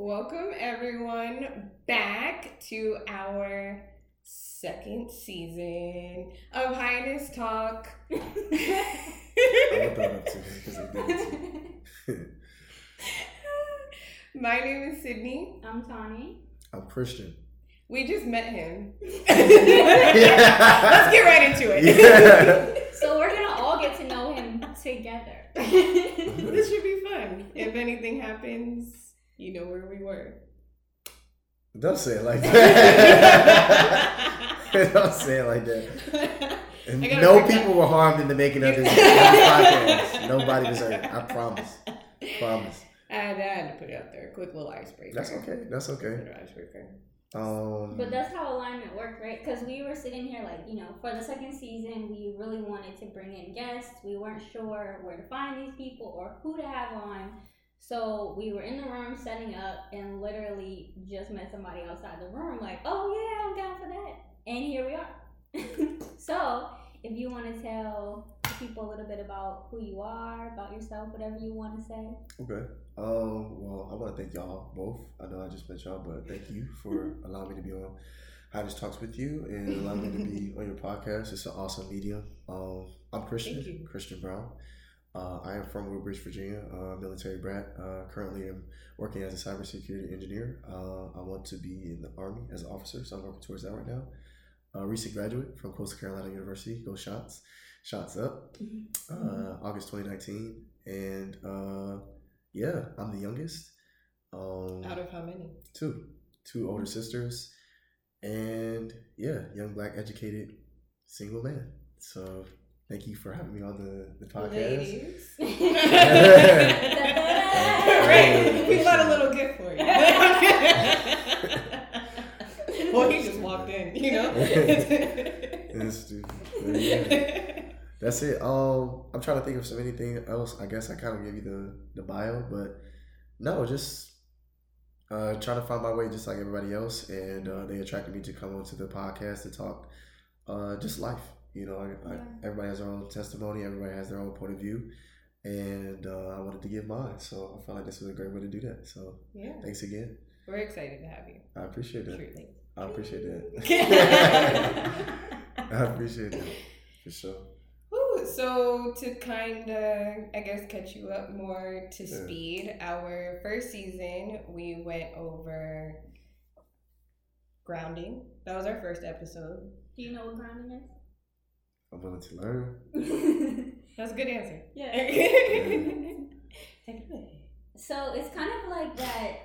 Welcome everyone back to our second season of Highness Talk. I looked that up too because I did. My name is Sydney. I'm Tani. I'm Christian. We just met him. Yeah. Let's get right into it. Yeah. So we're gonna all get to know him together. Mm-hmm. this should be fun. If anything happens, you know where we were. Don't say it like that. Don't say it like that. And I gotta no people that. were harmed in the making of this, podcast. Nobody was hurt. I promise. Promise. I had, I had to put it out there. Quick little icebreaker. That's okay. That's okay. Icebreaker. Um, But that's how alignment worked, right? Because we were sitting here, like, you know, for the second season, we really wanted to bring in guests. We weren't sure where to find these people or who to have on. So we were in the room setting up and literally just met somebody outside the room, like, oh, yeah, I'm down for that. And here we are. so if you want to tell people a little bit about who you are, about yourself, whatever you want to say. Okay. Um, well, I want to thank y'all both. I know I just met y'all, but thank you for allowing me to be on Highness Talks with you and allowing me to be on your podcast. It's an awesome medium. Um, I'm Christian. Christian Brown. Uh, I am from Woodbridge, Virginia, uh, military brat. Uh, currently, I'm working as a cybersecurity engineer. Uh, I want to be in the Army as an officer, so I'm working towards that right now. A recent graduate from Coastal Carolina University. Go Chants. Chants up. Uh, August 2019. And uh, yeah, I'm the youngest. Um, Out of how many? two, two older sisters, and yeah, young black educated single man. So thank you for having me on the, the podcast. Ladies. Right. right. We got a little gift for you. well, he just walked in, you know? That's stupid. But yeah, that's it. Um, I'm trying to think of some anything else. I guess I kind of gave you the the bio, but no, just uh, trying to find my way just like everybody else, and uh, they attracted me to come onto the podcast to talk uh, just life. You know, I, I, everybody has their own testimony, everybody has their own point of view, and uh, I wanted to give mine. So I felt like this was a great way to do that. So yeah. thanks again. We're excited to have you. I appreciate that. Truly. I appreciate that. I appreciate that for sure. Ooh, so to kind of, I guess, catch you up more to Yeah. speed, our first season, we went over grounding. That was our first episode. Do you know what grounding I'm willing to learn. That's a good answer. yeah. Take it away. So it's kind of like that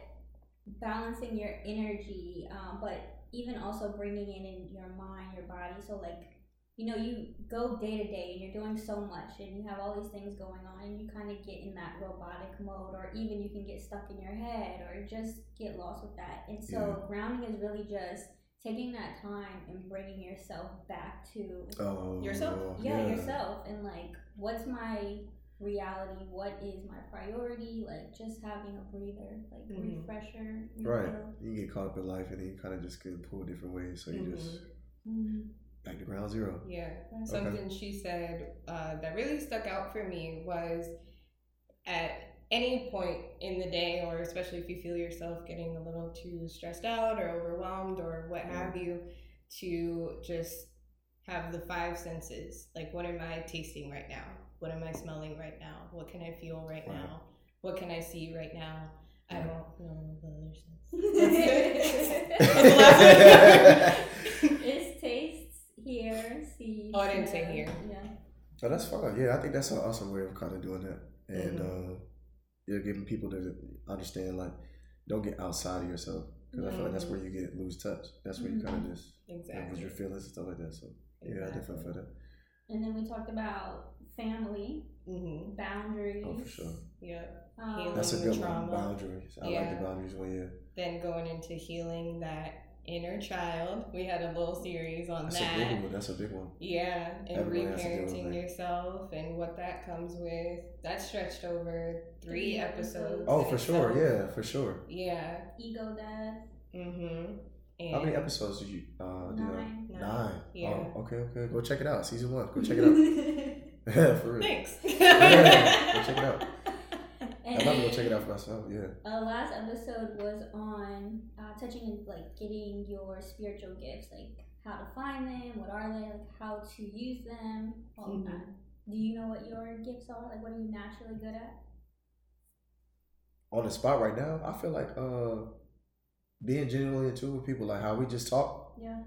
balancing your energy, um, but even also bringing in in your mind, your body. So like, you know, you go day to day and you're doing so much and you have all these things going on and you kind of get in that robotic mode or even you can get stuck in your head or just get lost with that. And so Yeah. grounding is really just taking that time and bringing yourself back to Oh, Yourself? yeah, yourself and like what's my reality what is my priority like just having a breather like Mhm. refresher Right. refill. You get caught up in life and then you kind of just get pulled different ways. So you just Mhm. back to ground zero. Yeah. Right. Something she said uh, that really stuck out for me was at any point in the day, or especially if you feel yourself getting a little too stressed out or overwhelmed or what have you, to just have the five senses. Like, what am I tasting right now? What am I smelling right now? What can I feel right Right. now? What can I see right now? I don't know the other sense. it's tastes hear see Oh, I didn't say smell. hear. yeah But that's fine. Yeah, I think that's an awesome way of kind of doing that. And Mhm. uh, yeah, giving people to understand, like, don't get outside of yourself. Because I feel like that's where you get lose touch. That's where you kind of just you know, lose Exactly. your feelings and stuff like that. So yeah, I Exactly. definitely feel that. and then we talked about family Mm-hmm. boundaries Oh, for sure. Yep. um, Healing. That's a the good one. trauma. Boundaries. I like the boundaries one. Yeah, then going into healing that inner child. We had a little series on that's that. a big one. That's a big one. Yeah, and Everybody has to deal with reparenting yourself and what that comes with. That stretched over three Three episodes. episodes. Oh, for sure. itself. Yeah, for sure. Yeah. ego death Mm-hmm. And How many episodes did you uh, do? that? nine Nine. Nine. Yeah. Oh, okay, okay. Go check it out. Season one. Go check it out. for real. Thanks. Yeah, go check it out. I'm about to go check it out for myself. Yeah. Uh, last episode was on uh, touching like getting your spiritual gifts, like how to find them, what are they, like how to use them, all Mhm. that. Do you know what your gifts are? Like, what are you naturally good at? On the spot right now, I feel like uh being genuinely in tune with people, like how we just talk. Yeah.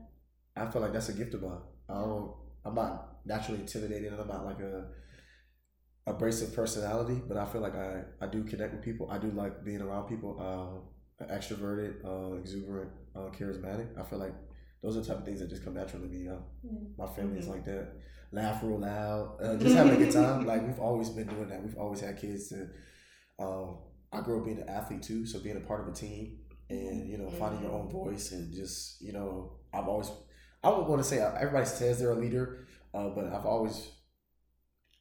I feel like that's a gift of mine. I don't. I'm not naturally intimidated, and I'm not like a abrasive personality. But I feel like I I do connect with people. I do like being around people. Um, extroverted, uh, exuberant, uh, charismatic. I feel like those are the type of things that just come naturally to me. Uh, Yeah. my family is Mhm. like that. Laugh real loud, uh, just having a good time. Like we've always been doing that. We've always had kids to. Um, I grew up being an athlete too, so being a part of a team and you know finding your own voice and just you know I've always I would want to say everybody says they're a leader, uh, but I've always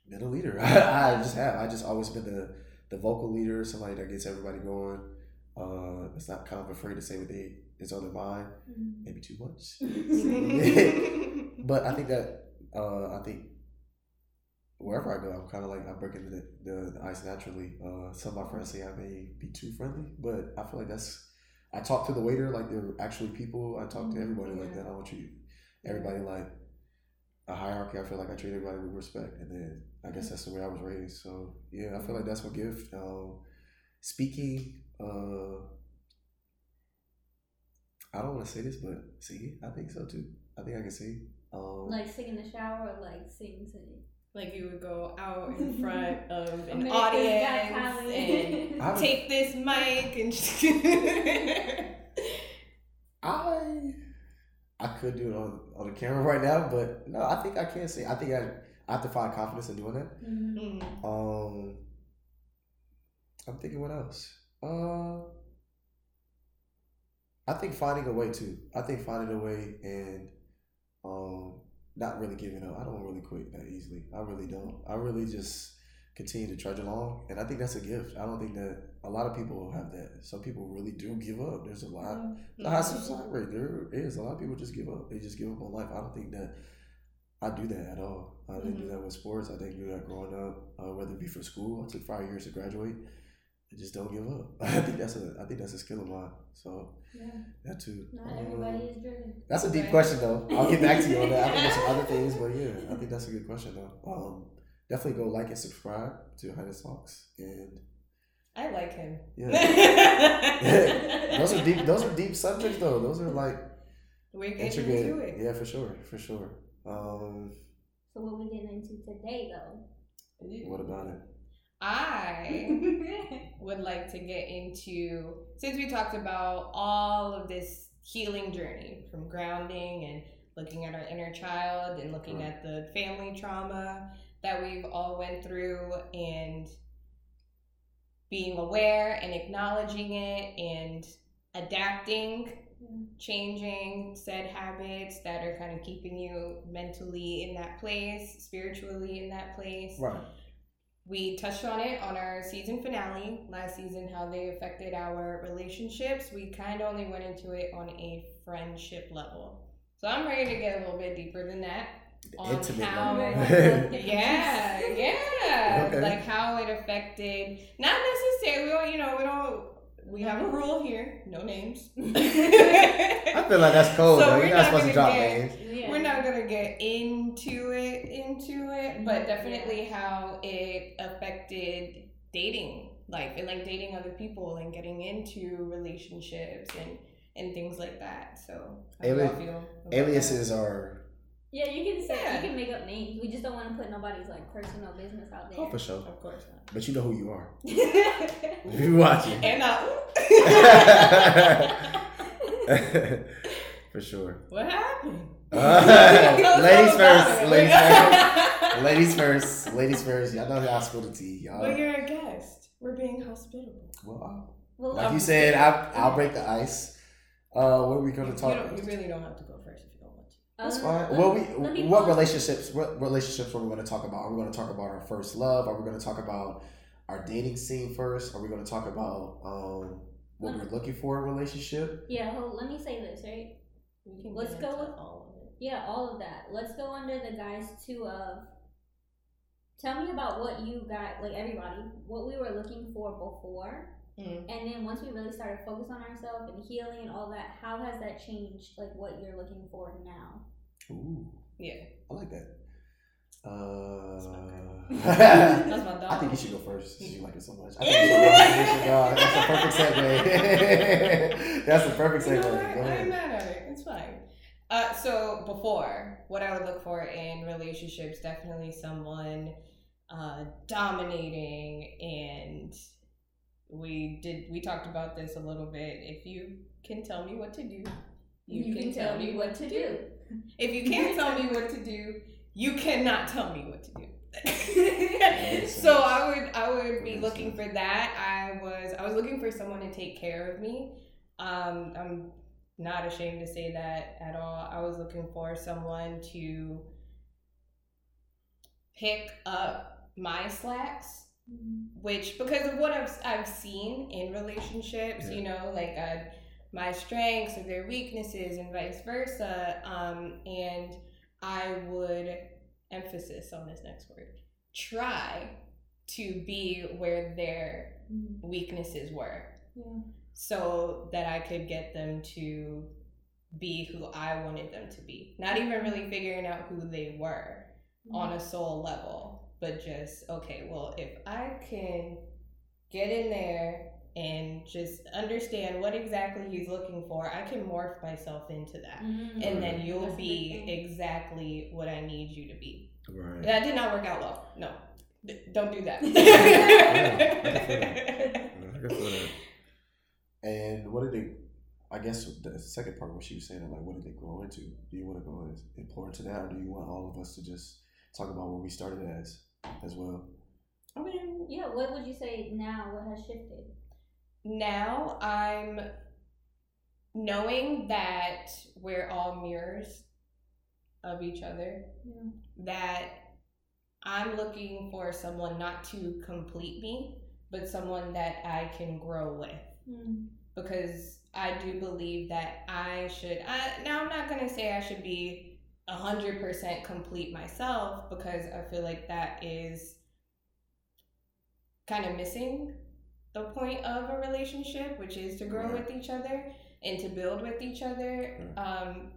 been a leader. I, just have. I just always been the the vocal leader, somebody that gets everybody going. Uh, it's not kind of afraid to say what they is on their mind, maybe too much. But I think that uh, I think wherever I go, I'm kind of like I'm breaking the, the, the ice naturally. Uh, some of my friends say I may be too friendly, but I feel like that's. I talk to the waiter like they're actually people. I talk to everybody like that. I want you, everybody like a hierarchy. I feel like I treat everybody with respect, and then I guess that's the way I was raised. So yeah, I feel like that's my gift. Um, speaking. Uh, I don't want to say this, but see, I think so too. I think I can sing. Um, like sing in the shower or like sing sing. Like you would go out in front of an America's audience and I take this mic and I I could do it on, on the camera right now, but no, I think I can't sing. I think I, I have to find confidence in doing that. Mhm. Mm. Um, I'm thinking what else? Uh, I think finding a way too. I think finding a way and um, not really giving up. I don't really quit that easily. I really don't. I really just continue to trudge along, and I think that's a gift. I don't think that a lot of people have that. Some people really do give up. There's a lot. The high suicide rate, there is a lot of people just give up. They just give up on life. I don't think that I do that at all. I didn't do Mhm. that with sports. I didn't do that growing up. Uh, whether it be for school, I took five years to graduate. I just don't give up. I think that's a I think that's a skill of mine. So Yeah. that too. Not Um, everybody is driven. That's a deep Right. question though. I'll get back to you on that. I think there's some other things, but yeah, I think that's a good question though. Um, definitely go like and subscribe to Highness Talks, and I like him. yeah, those are deep. Those are deep subjects though. Those are like We're getting intricate. into it. Yeah, for sure, for sure. Um, So what we getting into today though? what about it? I would like to get into since we talked about all of this healing journey from grounding and looking at our inner child and looking Right. at the family trauma that we've all went through and being aware and acknowledging it and adapting changing said habits that are kind of keeping you mentally in that place spiritually in that place Right. we touched on it on our season finale last season, how they affected our relationships. We kind of only went into it on a friendship level. So I'm ready to get a little bit deeper than that. The On how- level. Yeah, yeah. Okay. Like how it affected, not necessarily, we don't, you know, we don't, we have a rule here no names. I feel like that's cold. So though. we're You're not not supposed to gonna drop get- names. Yeah. we're not gonna get into it into it but definitely how it affected dating life and like dating other people and getting into relationships and and things like that so how do y'all Ali- feel about Aliases are Yeah, you can say Yeah. you can make up names. We just don't want to put nobody's like personal business out there. oh for sure, of course not but you know who you are. If you watching. and uh, for sure. what happened Uh, ladies first. Ladies first. Ladies first. Ladies first. Y'all know how I spill the tea. Y'all. but you're a guest we're being hospitable Well, I'll- well, like you said, I, I'll break the ice. Uh, what are we going to talk? don't, you really don't have to go first if you don't want to That's um, fine. let Well, we what pause. relationships? What relationships are we going to talk about? Are we going to talk about our first love? Are we going to talk about our dating scene first? Are we going to talk about um, what Uh-huh. we're looking for in a relationship? Yeah, hold, let me say this right. Let's go with- all of it Yeah, all of that. Let's go under the guise too of tell me about what you got, like everybody, what we were looking for before. Mm. And then once we really started focus on ourselves and healing and all that, how has that changed like what you're looking for now? Ooh, Yeah. I like that. Uh, That's my dog. I think you should go first since you like it so much. I think you should go. That's a perfect segue. That's a perfect You segue. know Go what? I ain't mad at it. It's fine. Uh, so before, what I would look for in relationships, definitely someone uh, dominating, and we did we talked about this a little bit. If you can tell me what to do, you, can, tell me what to do. If you can't tell me what to do, you cannot tell me what to do. so. I would I would be looking for that. I was I was looking for someone to take care of me. Um, I'm not ashamed to say that at all. I was looking for someone to pick up my slacks which because of what I've, I've seen in relationships Yeah. you know like uh, my strengths or their weaknesses and vice versa um, and i would emphasis on this next word try to be where their weaknesses were. Yeah. so that i could get them to be who i wanted them to be. Not even really figuring out who they were on a soul level, but just okay, well, if I can get in there and just understand what exactly he's looking for, I can morph myself into that. Mhm. And then you'll That's be exactly what I need you to be. Right. That did not work out well. No. D- don't do that. Yeah, I can feel that. I can feel that. And what did they? I guess the second part, what she was saying, like, what did they grow into? Do you want to go and implore into that, or do you want all of us to just talk about what we started as, as well? I mean, Yeah, what would you say now? What has shifted? now I'm knowing that we're all mirrors of each other. Yeah. that I'm looking for someone not to complete me, but someone that I can grow with. Mm. Because I do believe that I should. I, now, I'm not going to say I should be 100% complete myself because I feel like that is kind of missing the point of a relationship, which is to grow Right. with each other and to build with each other. Mm. Um,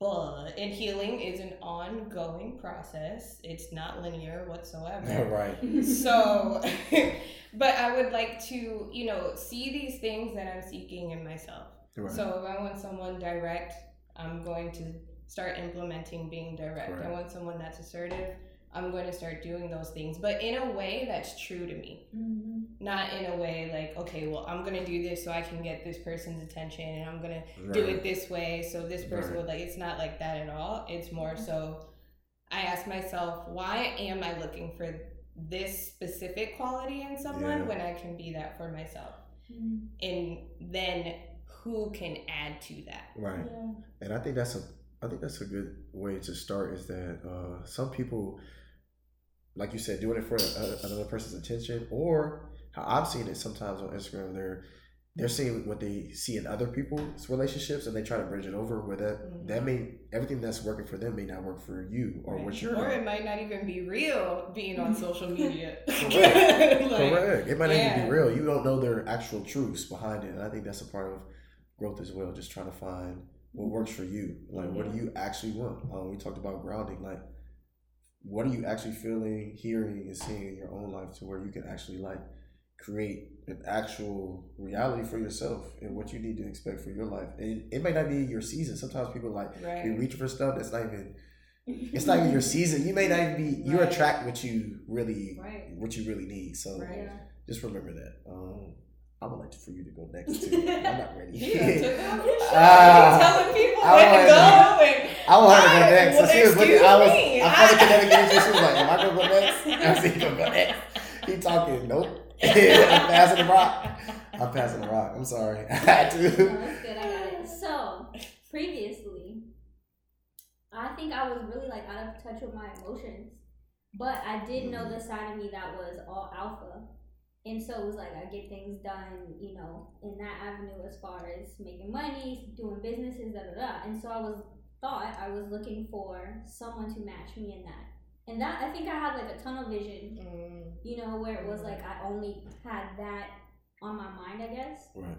but and healing is an ongoing process. It's not linear whatsoever. right. so, but I would like to, you know, see these things that I'm seeking in myself. Right. So if I want someone direct, I'm going to start implementing being direct. I want someone that's assertive. I'm going to start doing those things, but in a way that's true to me Mhm. not in a way like okay well i'm gonna do this so i can get this person's attention and i'm gonna do it this way so this person Right. would like it's not like that at all it's more Mhm. so i ask myself why am i looking for this specific quality in someone Yeah. when i can be that for myself Mhm. and then who can add to that Right. Yeah. And I think that's a I think that's a good way to start is that uh, some people, like you said, doing it for a, another person's attention, or how I've seen it sometimes on Instagram, they're they're seeing what they see in other people's relationships and they try to bridge it over where that that may everything that's working for them may not work for you or Right. what you're or it might not even be real being on social media Correct. Like, correct. It might not even be real. You don't know their actual truths behind it, and I think that's a part of growth as well. Just trying to find what works for you. Like, what do you actually want? Um, we talked about grounding. Like, what are you actually feeling, hearing, and seeing in your own life to where you can actually like create an actual reality for yourself and what you need to expect for your life. And it may not be your season. Sometimes people like right be reaching for stuff that's not even. It's not even your season. You may not even be. You Right. attract what you really right what you really need. So Right. Just remember that. Um, I would like for you to go next too. I'm not ready. You done took off your shirt. Ah, telling people I where to go and I want her to go I- next. So well, she was looking. excuse I was. me. I found the kinetic energy. She was like, "Am I gonna go next?" I was like, "Gonna go next." He talking. Nope. I'm passing the rock. I'm passing the rock. I'm sorry. I had No, to. that's good. I got it. So previously, I think I was really like out of touch with my emotions, but I did know the side of me that was all alpha, and so it was like I get things done, you know, in that avenue as far as making money, doing businesses, da da da. And so I was thought I was looking for someone to match me in that. And that I think I had like a tunnel vision, Mm. you know, where it was like I only had that on my mind, I guess. Right.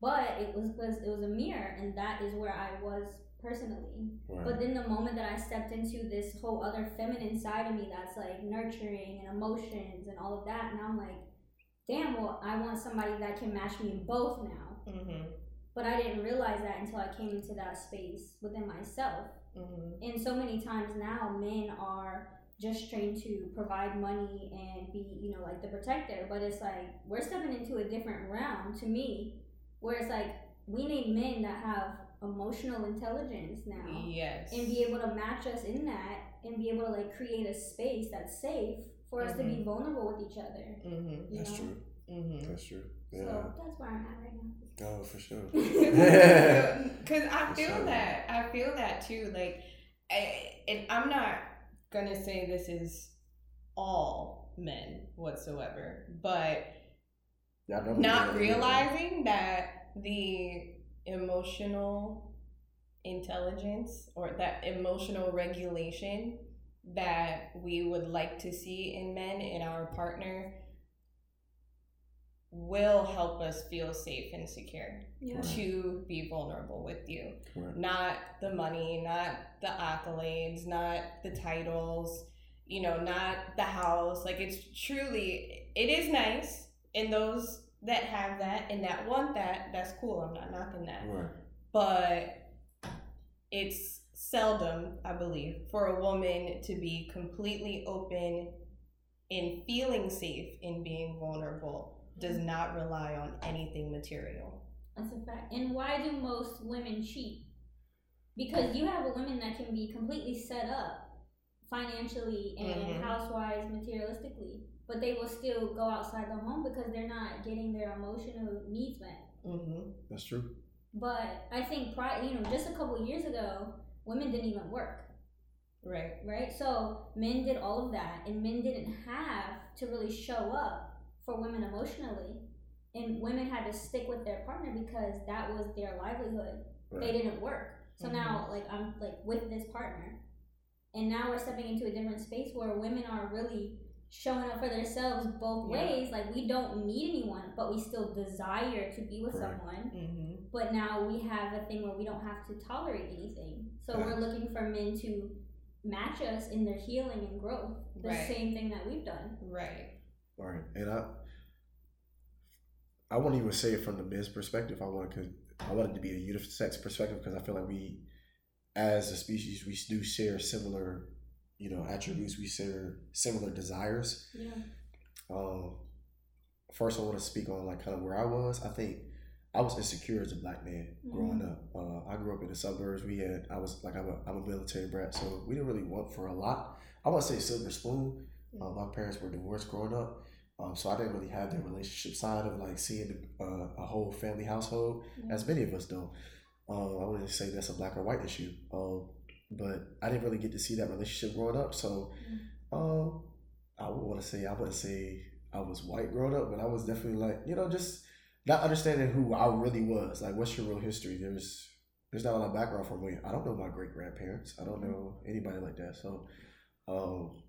But it was because it was a mirror, and that is where I was personally. Right. But then the moment that I stepped into this whole other feminine side of me that's like nurturing and emotions and all of that, and I'm like, damn, well, I want somebody that can match me in both now. Mm-hmm. But I didn't realize that until I came into that space within myself. Mm-hmm. And so many times now, men are just trained to provide money and be, you know, like the protector. But it's like we're stepping into a different realm to me, where it's like we need men that have emotional intelligence now Yes. and be able to match us in that and be able to like create a space that's safe for us to be vulnerable with each other. Mm-hmm. That's know? true. Mm-hmm. That's true. Yeah. So that's where I'm at right now. oh, for sure. Because I For feel sure. that. I feel that too. Like, I, and I'm not gonna say this is all men whatsoever, but Yeah, I know not we- realizing that the emotional intelligence or that emotional regulation that we would like to see in men in our partner will help us feel safe and secure Yeah. to be vulnerable with you Correct. not the money, not the accolades, not the titles, you know, not the house. Like it's truly, it is nice. And those that have that and that want that, that's cool. I'm not knocking that. Right. But it's seldom, I believe, for a woman to be completely open in feeling safe in being vulnerable does not rely on anything material. That's a fact. And why do most women cheat? Because you have women that can be completely set up financially and Mhm. house-wise, materialistically, but they will still go outside the home because they're not getting their emotional needs met. Mm-hmm. That's true. But I think, pri- you know, just a couple years ago, women didn't even work. Right. right? So men did all of that, and men didn't have to really show up for women emotionally, and women had to stick with their partner because that was their livelihood. They didn't work. So mm-hmm. now, like I'm like with this partner, and now we're stepping into a different space where women are really showing up for themselves both Yeah. ways. Like we don't need anyone, but we still desire to be with Correct. someone. Mm-hmm. But now we have a thing where we don't have to tolerate anything. So we're looking for men to match us in their healing and growth. The Right. same thing that we've done. Right. Right. And I I won't even say it from the men's perspective. I want to I want it to be a unisex perspective because I feel like we as a species we do share similar, you know, attributes. We share similar desires. Yeah. Um, first, I want to speak on like kind of where I was. I think I was insecure as a black man growing up. Uh, I grew up in the suburbs. We had I was like I'm a I'm a military brat, so we didn't really want for a lot. I want to say silver spoon. Uh, my parents were divorced growing up, um, so I didn't really have the relationship side of like seeing uh, a whole family household, as many of us don't. Um, I wouldn't say that's a black or white issue, um, but I didn't really get to see that relationship growing up. So um, I would want to say I wouldn't say I was white growing up, but I was definitely like you know just not understanding who I really was. Like, what's your real history? There's there's not a lot of background for me. I don't know my great grandparents. I don't know anybody like that. So um,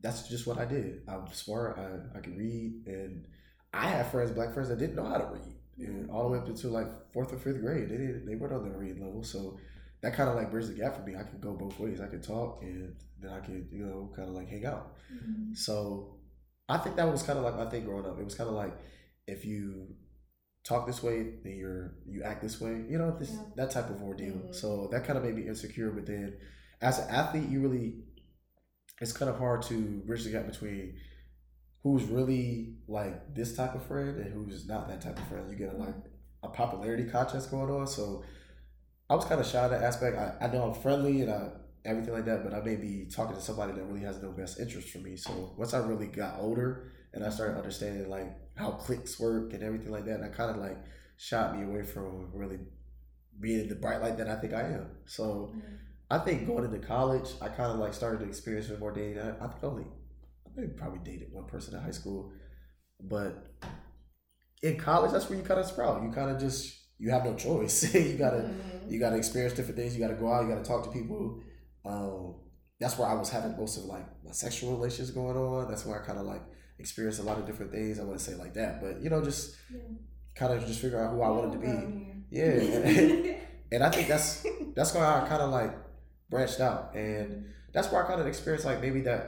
that's just what I did. I'm smart. I, I can read, and I have friends, black friends, that didn't know how to read. And all the way up until like fourth or fifth grade, they didn't. They weren't on the reading level. So that kind of like bridged the gap for me. I could go both ways. I could talk, and then I could you know kind of like hang out. Mhm. So I think that was kind of like my thing growing up. It was kind of like if you talk this way, then you're you act this way. You know, this Yeah. that type of ordeal. Mhm. So that kind of made me insecure. But then, as an athlete, you really it's kind of hard to bridge the gap between who's really like this type of friend and who's not that type of friend. You get a, like a popularity contest going on. So I was kind of shy in that aspect. I, I know I'm friendly and I everything like that, but I may be talking to somebody that really has no best interest for me. So once I really got older and I started understanding like how cliques work and everything like that, and I kind of like shot me away from really being the bright light that I think I am. So mm-hmm. I think going into college, I kind of like started to experience it more dating. I, I think only, I think probably dated one person in high school, but in college, that's where you kind of sprout. You kind of just you have no choice. you gotta Mhm. you gotta experience different things. You gotta go out. You gotta talk to people. Um, that's where I was having most of like my sexual relations going on. That's where I kind of like experienced a lot of different things. I wouldn't say like that, but you know, just Yeah. kind of just figure out who I wanted to be. Yeah, and, and I think that's that's why I kind of like branched out, and that's where I kind of experienced like maybe that,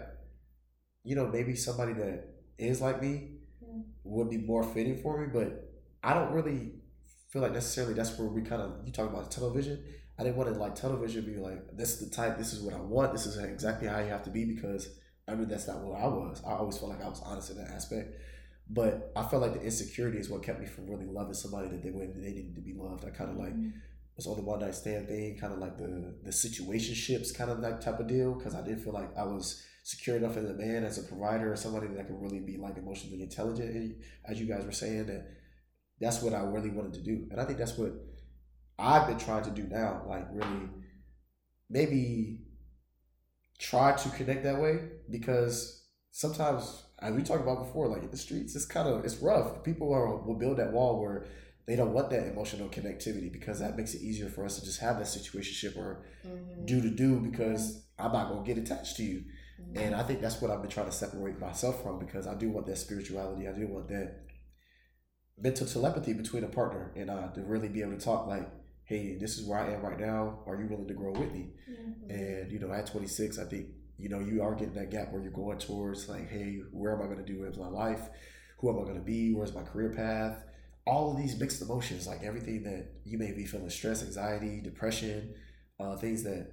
you know, maybe somebody that is like me Yeah. would be more fitting for me, but I don't really feel like necessarily that's where we kind of you talk about television. I didn't want to like television be like this is the type, this is what I want, this is exactly how you have to be because I mean that's not what I was. I always felt like I was honest in that aspect. But I felt like the insecurity is what kept me from really loving somebody that they way they needed to be loved. I kind of like mm-hmm. was on the one night stand thing, kind of like the the situationships kind of that type of deal, because I didn't feel like I was secure enough as a man, as a provider, or somebody that could really be like emotionally intelligent, eh, as you guys were saying that that's what I really wanted to do, and I think that's what I've been trying to do now, like really maybe try to connect that way because sometimes as we talked about before, like in the streets, it's kind of it's rough. People are, will build that wall where they don't want that emotional connectivity because that makes it easier for us to just have that situationship or Mhm. do to do because I'm not gonna get attached to you. Mhm. And I think that's what I've been trying to separate myself from because I do want that spirituality. I do want that mental telepathy between a partner and I to really be able to talk like, hey, this is where I am right now. Are you willing to grow with me? And you know, at 26, I think you know you are getting that gap where you're going towards like, hey, where am I going to do with my life? Who am I going to be? Where's my career path? All of these mixed emotions, like everything that you may be feeling stress, anxiety, depression, uh, things that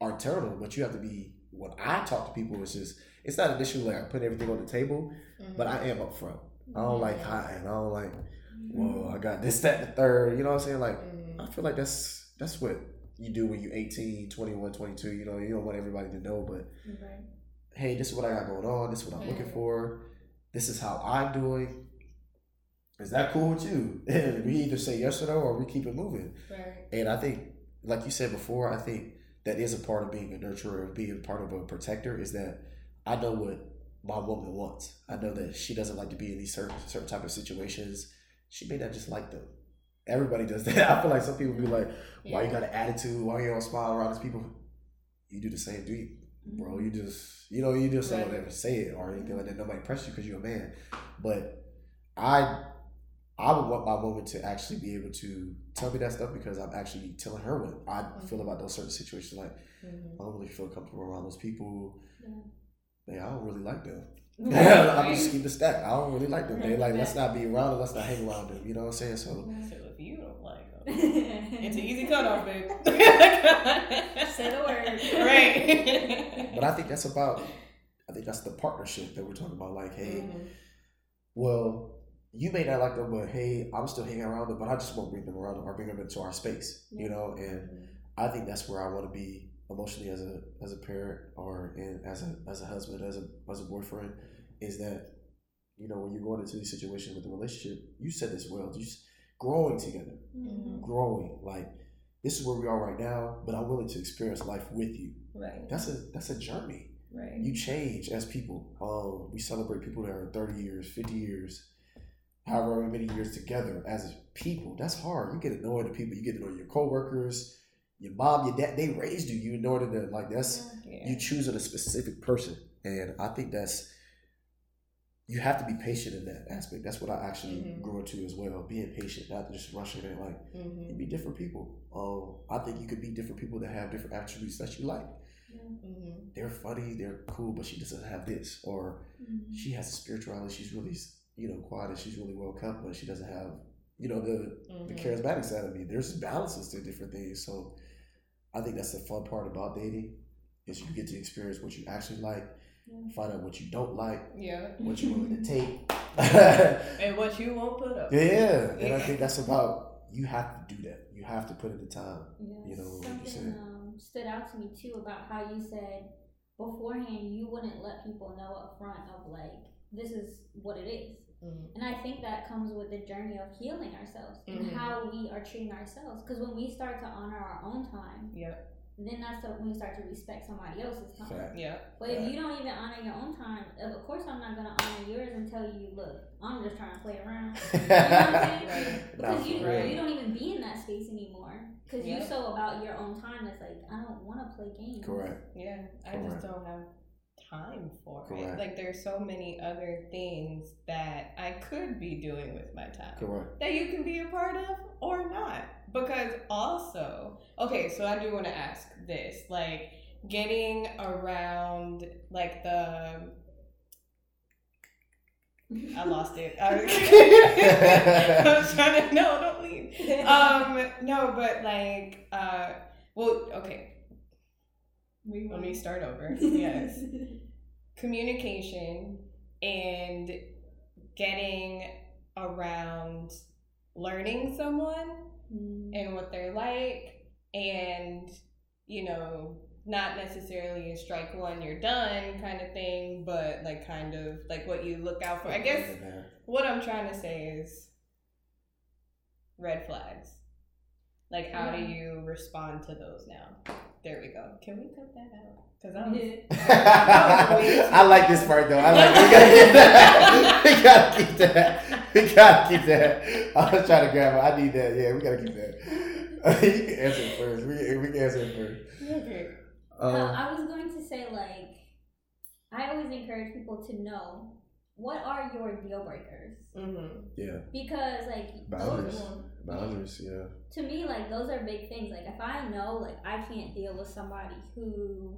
are terrible, but you have to be. When I talk to people, it's just it's not an issue like I put everything on the table, Mhm. but I am upfront. I don't like hiding. I don't like, Mm-hmm. whoa, I got this, that, the third. You know what I'm saying? Like. I feel like that's that's what you do when you're 18, 21, 22. You know, you don't want everybody to know, but Right. hey, this is what I got going on. This is what I'm looking for. This is how I'm doing. Is that cool with you? we either say yes or no, or we keep it moving. Right. And I think, like you said before, I think that is a part of being a nurturer, of being part of a protector. Is that I know what my woman wants. I know that she doesn't like to be in these certain certain type of situations. She may not just like them. Everybody does that. I feel like some people be like, "Why you got an attitude? Why you don't smile around these people?" You do the same, do you, bro? You just, you know, you just don't ever say it or anything like that. Nobody press you because you're a man. But I, I would want my woman to actually be able to tell me that stuff because I'm actually telling her what I feel about those certain situations. Like, Mhm. I don't really feel comfortable around those people. Yeah. Man, I don't really like them. Right. I'm just keep the stack. I don't really like them. They like, let's not be around them. Let's not hang around them. You know what I'm saying? So, So if you don't like them, it's an easy cutoff, babe. Say the word. Right. but I think that's about. I think that's the partnership that we're talking about. Like, hey, Mhm. well, you may not like them, but hey, I'm still hanging around them, but I just won't bring them around or bring them into our space. You know, and I think that's where I want to be emotionally as a as a parent or in, as a as a husband, as a as a boyfriend, is that you know when you're going into these situations with the relationship, you said this well, just growing together, Mhm. growing. Like this is where we are right now, but I'm willing to experience life with you. Right. That's a that's a journey. Right. You change as people. Um, we celebrate people that are 30 years, 50 years, however many years together as people. That's hard. You get to know the people. You get to know your coworkers, your mom, your dad. They raised you. You in order to like that's Yeah. you choosing a specific person, and I think that's you have to be patient in that aspect. That's what I actually Mhm. grew into as well. Being patient, not just rushing it. Like you Mhm. be different people. Um, I think you could be different people that have different attributes that you like. Mhm. They're funny, they're cool, but she doesn't have this, or Mhm. she has a spirituality. She's really, you know, quiet and she's really well kept, but she doesn't have, you know, the the Mhm. charismatic side of me. There's balances to different things. So I think that's the fun part about dating is you get to experience what you actually like, Yeah. find out what you don't like, Yeah. what you're willing to take. And what you won't put up. yeah, and I think that's about you have to do that. You have to put in the time. Yeah, You know, like you something said. um, stood out to me too about how you said beforehand you wouldn't let people know up front of like this is what it is. Mhm. And I think that comes with the journey of healing ourselves and Mhm. how we are treating ourselves. Because when we start to honor our own time, Yep. then that's when we start to respect somebody else's time. Fact. Yeah. But if you don't even honor your own time, of course I'm not gonna honor yours and tell you, look, I'm just trying to play around. You know what I'm saying? Because you, real. you don't even be in that space anymore. Because Yeah. you so about your own time. It's like I don't want to play games. Correct. Yeah. I Correct. just don't have time for Correct. it. Like there's so many other things that I could be doing with my time. Correct. that you can be a part of or not. Because also, okay, so I do want to ask this like getting around like the I lost it. I was trying to no, don't leave. Um, no, but like, uh, well, okay. Let me start over. Yes, communication and getting around learning someone Mm. and what they're like and you know not necessarily a strike one you're done kind of thing but like kind of like what you look out for. I guess what i'm trying to say is red flags. Like how do you respond to those now there we go can we cut that out because i'm Yeah. I like this part though. I like. We gotta keep that. We gotta keep that. We gotta keep that. I was trying to grab it. I need that. Yeah, we gotta keep that. you can answer it first. We, we can answer it first. okay No, Um, I was going to say like I always encourage people to know what are your deal breakers mm-hmm. yeah, because like Boundaries. those, boundaries. Yeah, to me like those are big things. Like if i know like i can't deal with somebody who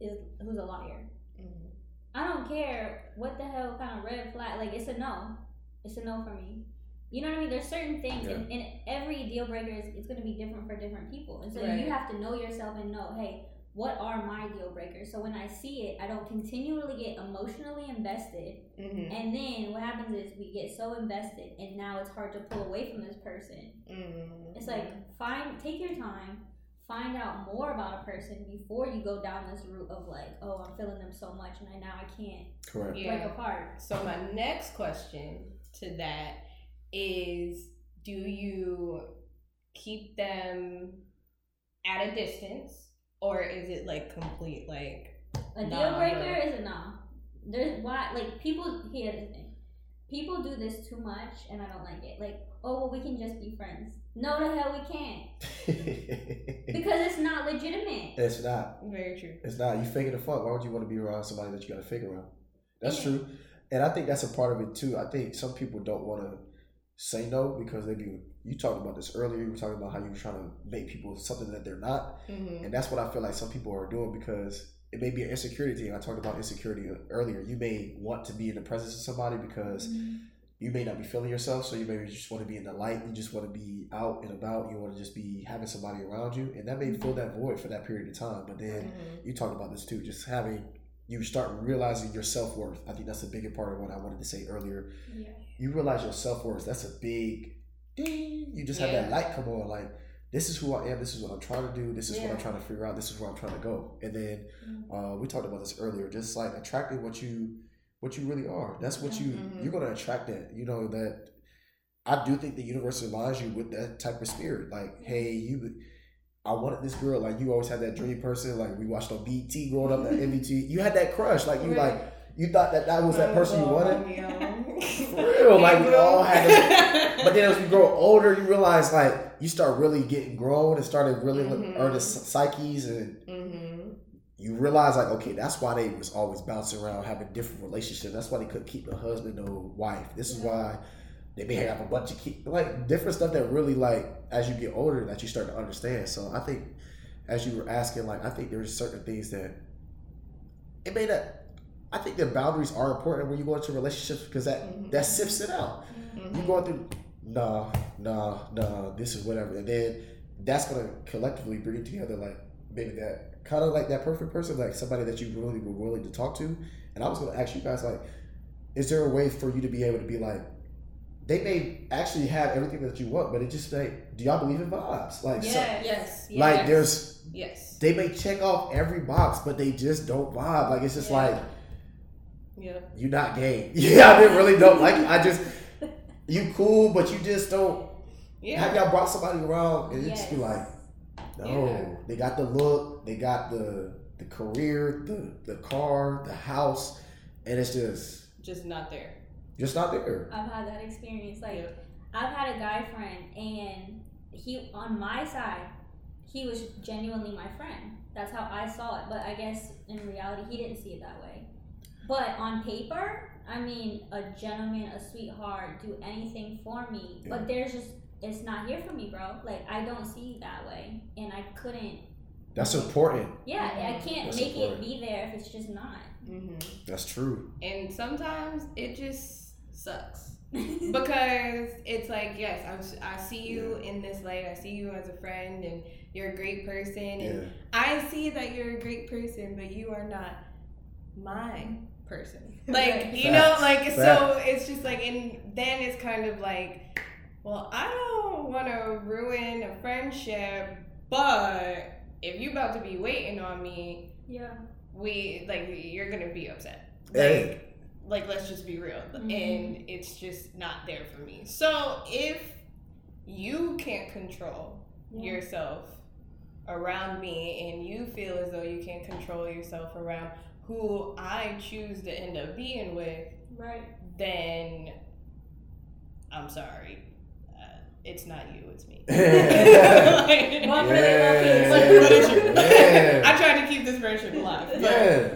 is who's a liar. Mm-hmm. i don't care what the hell kind of red flag like it's a no. It's a no for me. You know what i mean? There's certain things and, and every deal breaker is, is going to be different for different people. And so Right. you have to know yourself and know hey what are my deal breakers so when i see it i don't continually get emotionally invested Mm-hmm. and then what happens is we get so invested and now it's hard to pull away from this person Mm-hmm. it's like find take your time, find out more about a person before you go down this route of like, oh, I'm feeling them so much and I now I can't correct. Yeah. break apart. So my next question to that is do you keep them at a distance or is it like complete like A deal Nah, breaker bro. is a no. There's why like people here's the thing. People do this too much and I don't like it. Like, oh well we can just be friends. No the hell we can't. Because it's not legitimate. it's not. very true? It's not. You faking the fuck. Why would you want to be around somebody that you got to fake around? That's Yeah. true. And I think that's a part of it too. I think some people don't want to say no because they be. You talked about this earlier. You were talking about how you were trying to make people something that they're not, Mm-hmm. and that's what I feel like some people are doing because it may be an insecurity thing. I talked about insecurity earlier. You may want to be in the presence of somebody because you may not be feeling yourself, so you maybe just want to be in the light. You just want to be out and about. You want to just be having somebody around you, and that may fill that void for that period of time. But then Mm-hmm. you talked about this too, just having you start realizing your self worth. I think that's a bigger part of what I wanted to say earlier. Yeah. You realize your self worth. That's a big ding. You just have that light come on, like this is who I am. This is what I'm trying to do. This is what I'm trying to figure out. This is where I'm trying to go. And then uh, we talked about this earlier. Just like attracting what you what you really are. That's what you Mhm. you're gonna attract that. You know that. I do think the universe aligns you with that type of spirit. Like, hey, you I wanted this girl. Like you always had that dream person. Like we watched on BET growing up, that MVT. You had that crush. Like you like you thought that that was that person you wanted. For real, like we all had. That. But then as we grow older, you realize like you start really getting grown and started really Mhm. earning psyches, and Mm-hmm. you realize like okay, that's why they was always bouncing around having different relationships. That's why they couldn't keep a husband or wife. This is why they may have a bunch of kids, like different stuff that really like as you get older that you start to understand. So I think as you were asking, like I think there's certain things that it may not. I think that boundaries are important when you go into relationships because that Mhm. that sifts it out. You going through nah, nah, nah. This is whatever, and then that's gonna collectively bring it together. Like maybe that kind of like that perfect person, like somebody that you really were willing to talk to. And I was gonna ask you guys, like, is there a way for you to be able to be like, they may actually have everything that you want, but it just like, do y'all believe in vibes? Like, so- Yes. Yes. like yes, there's yes. they may check off every box, but they just don't vibe. Like it's just Yeah. like Yeah. you not gay. Yeah, I didn't really don't like. I just you cool, but you just don't. Yeah. Have y'all brought somebody around and it just be like, No, Yeah. they got the look, they got the the career, the the car, the house, and it's just Just not there. just not there. I've had that experience. Like Yeah. I've had a guy friend, and he on my side, he was genuinely my friend. That's how I saw it. But I guess in reality, he didn't see it that way. But on paper, I mean, a gentleman, a sweetheart, do anything for me. Yeah. But there's just it's not here for me, bro. Like I don't see it that way, and I couldn't. That's important. Yeah, I can't That's make important. it be there if it's just not. hmm That's true. And sometimes it just sucks. because it's like yes I'm, I see you in this light i see you as a friend and you're a great person and Yeah. i see that you're a great person but you are not my person like you know Facts. like so it's just like and then it's kind of like well i don't want to ruin a friendship but if you about to be waiting on me Yeah. we like you're gonna be upset Hey. like like let's just be real Mhm. and it's just not there for me so if you can't control Yeah. yourself around me and you feel as though you can't control yourself around who i choose to end up being with Right. then i'm sorry uh, it's not you it's me. Like- One for the lucky. What- what is your- Yeah. I tried to keep this friendship alive. But Yeah.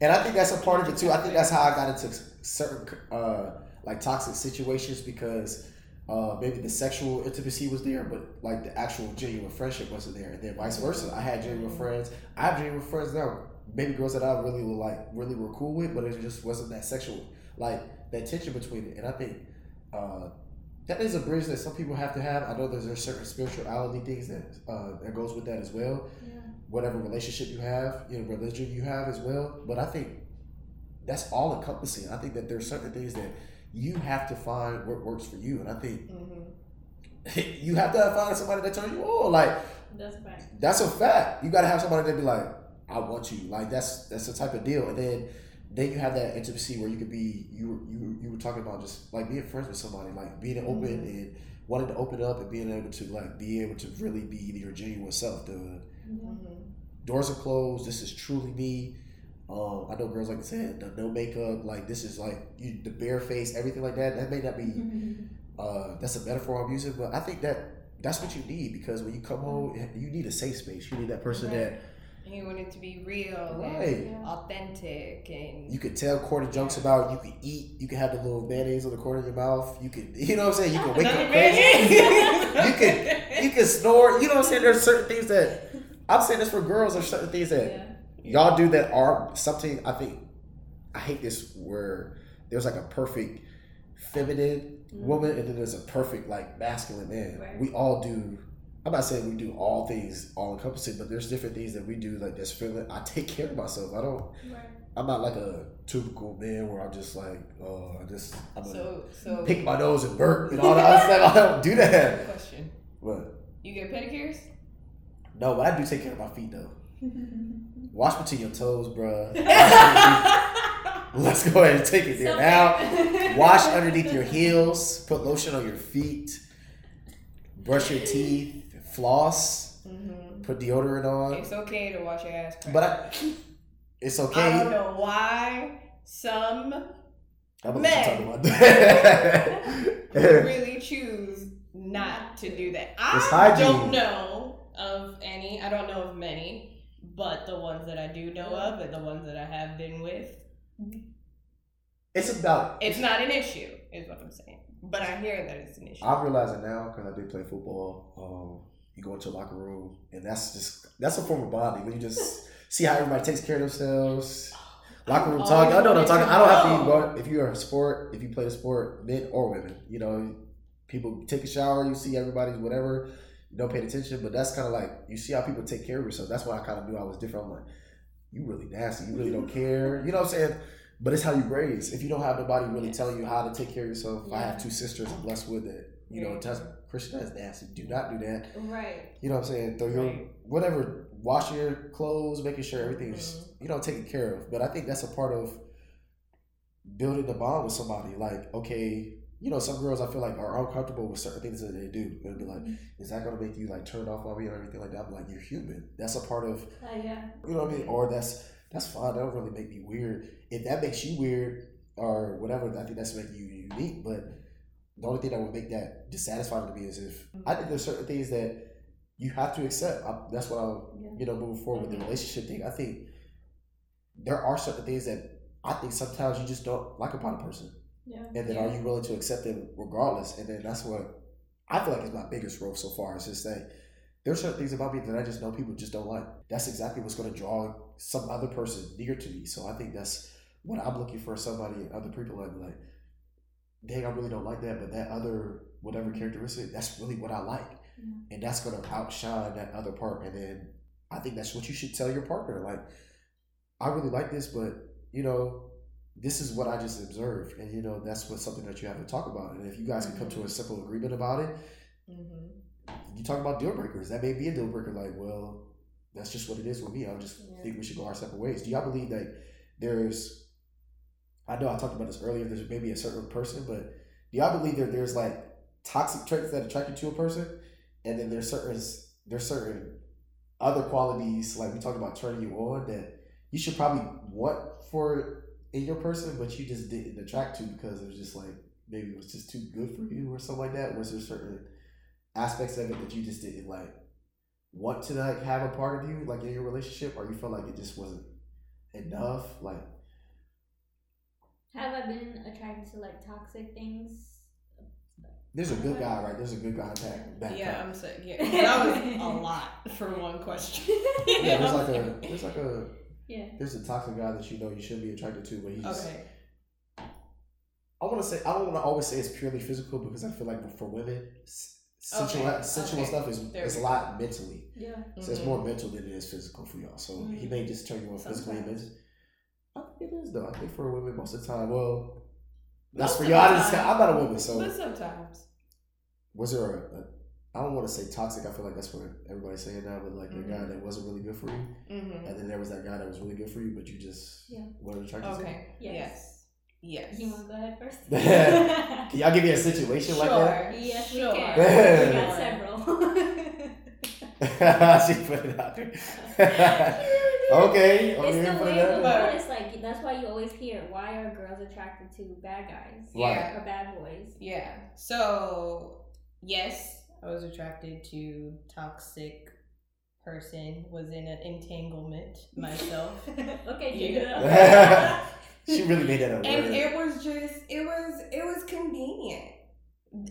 And I think that's a part of it too. I think that's how I got into certain uh, like toxic situations because uh, maybe the sexual intimacy was there, but like the actual genuine friendship wasn't there. And then vice versa. I had genuine friends. I have genuine friends now. Maybe girls that I really were like really were cool with, but it just wasn't that sexual like that tension between it. And I think uh, that is a bridge that some people have to have. I know there's, there's certain spirituality things that uh, that goes with that as well Yeah. whatever relationship you have, you know, religion you have as well. But I think that's all encompassing. I think that there's certain things that you have to find what works for you, and I think Mhm. you have to find somebody that turns you on. Like That's that's a fact. You got to have somebody that be like, I want you. Like that's that's the type of deal. And then then you have that intimacy where you could be you were you you were talking about just like being friends with somebody, like being open and wanting to open up and being able to like be able to really be your genuine self. The Mhm. doors are closed. This is truly me. Um, I know girls like to say no, no makeup, like this is like you, the bare face, everything like that. That may not be uh, that's a metaphor I'm using, but I think that that's what you need because when you come home, you need a safe space. You need that person Right. And you want it to be real Right. and authentic and you could tell corny jokes about. You could eat. You could have the little mayonnaise on the corner of your mouth. You could, you know what I'm saying. You can wake Another up you can, you can snore. You know what I'm saying. There's certain things that I'm saying this for girls. There's certain things that Yeah. y'all do that are something I think I hate this where there's like a perfect feminine mm. woman and then there's a perfect like masculine man. Right. We all do I'm not saying we do all things all encompassing, but there's different things that we do like that's feeling I take care of myself. I don't Right. I'm not like a typical man where I'm just like, oh I just I'm gonna So so pick my nose and burp and all that other stuff. I don't do that. question. What? You get pedicures? no, but I do take care of my feet though. Wash between your toes, bruh. Let's go ahead and take it there So now. Wash underneath your heels. Put lotion on your feet. Brush your teeth. Floss. Mhm. Put deodorant on. It's okay to wash your ass. crack. But I, it's okay. I don't know why some I'm gonna Men. talk about that. really choose not to do that. I don't know of any. I don't know of many, but the ones that I do know of and the ones that I have been with, it's about. it's not an issue, is what I'm saying. But I hear that it's an issue. I realize it now because I did play football. Um, you go into a locker room, and that's just that's a form of bonding. When you just see how everybody takes care of themselves. Locker room I've talk. I know what I'm talking. I don't have to even go. If you're a sport, if you play a sport, men or women, you know, people take a shower. You see everybody's whatever. You don't pay attention, but that's kind of like you see how people take care of yourself. That's why I kind of knew I was different. I'm like, you really nasty. You really don't care. You know what I'm saying? But it's how you raise. If you don't have nobody really Yes. telling you how to take care of yourself, I have two sisters. I'm blessed with it. You know, Very that's Christian. That's nasty. Do not do that. Right. You know what I'm saying? Throw your Right. whatever, wash your clothes, making sure everything's Mm-hmm. you know taken care of. But I think that's a part of building the bond with somebody. Like, okay, you know, some girls I feel like are uncomfortable with certain things that they do. They'll be like, "Is that gonna make you like turned off on me or anything like that?" I'm like, "You're human. That's a part of Uh, yeah. you know what I mean." Or that's that's fine. That don't really make me weird. If that makes you weird or whatever, I think that's making you unique. But the only thing that would make that dissatisfying to me is if I think there's certain things that you have to accept. I, that's what I'm, Yeah. you know, moving forward with the Mhm. relationship thing. I think there are certain things that I think sometimes you just don't like about a person Yeah. and then Yeah. are you willing to accept them regardless? And then that's what I feel like is my biggest growth so far. Is just that there's certain things about me that I just know people just don't like. That's exactly what's going to draw some other person near to me. So I think that's what I'm looking for. Somebody other people like like, dang, I really don't like that, but that other whatever characteristic, that's really what I like, Yeah. and that's going to outshine that other part. And then I think that's what you should tell your partner. Like, I really like this, but you know, this is what I just observed, and you know that's what something that you have to talk about. And if you guys can come to a simple agreement about it, Mm-hmm. you talk about deal breakers. That may be a deal breaker. Like, well, that's just what it is with me. I just Yeah. think we should go our separate ways. Do y'all believe that there's? I know I talked about this earlier. There's maybe a certain person, but do y'all believe that there's like toxic traits that attract you to a person, and then there's certain there's certain other qualities like we talked about turning you on that you should probably want for in your person, but you just didn't attract to because it was just like maybe it was just too good for you or something like that. Was there certain aspects of it that you just didn't like want to like have a part of you like in your relationship, or you felt like it just wasn't enough? Like, Have I been attracted to like toxic things? there's a good guy, right? There's a good guy back. back Yeah, I'm saying yeah. That was a lot for one question. yeah. There's like a there's like a Yeah. there's a toxic guy that you know you shouldn't be attracted to, but he's. Okay. I want to say I don't want to always say it's purely physical because I feel like for women, sensual Okay, sensual okay. stuff is There it's a lot mentally. Yeah. So it's Mhm. more mental than it is physical for y'all. So he Mhm. may just turn you on physically. and Sometimes. mentally. I think it is though. I think for women most of the time. Well, that's Most for y'all. the time. I'm not a woman, so But sometimes. was there a, a I don't want to say toxic. I feel like that's what everybody's saying now. But like a guy that wasn't really good for you, Mm-hmm. and then there was that guy that was really good for you, but you just Yeah. wasn't attracted to. Okay. Yes. Yes. Yes. You want to go ahead first? Can y'all give me a situation like that? yes, Sure. we can. we got several. she put it out there. Okay. I'm it's here the for way that. we But- want. It's like that's why you always hear why are girls attracted to bad guys Yeah. or bad boys. Yeah. So yes, I was attracted to toxic person. Was in an entanglement myself. okay, keep Yeah. She really made that a and word. it was just it was it was convenient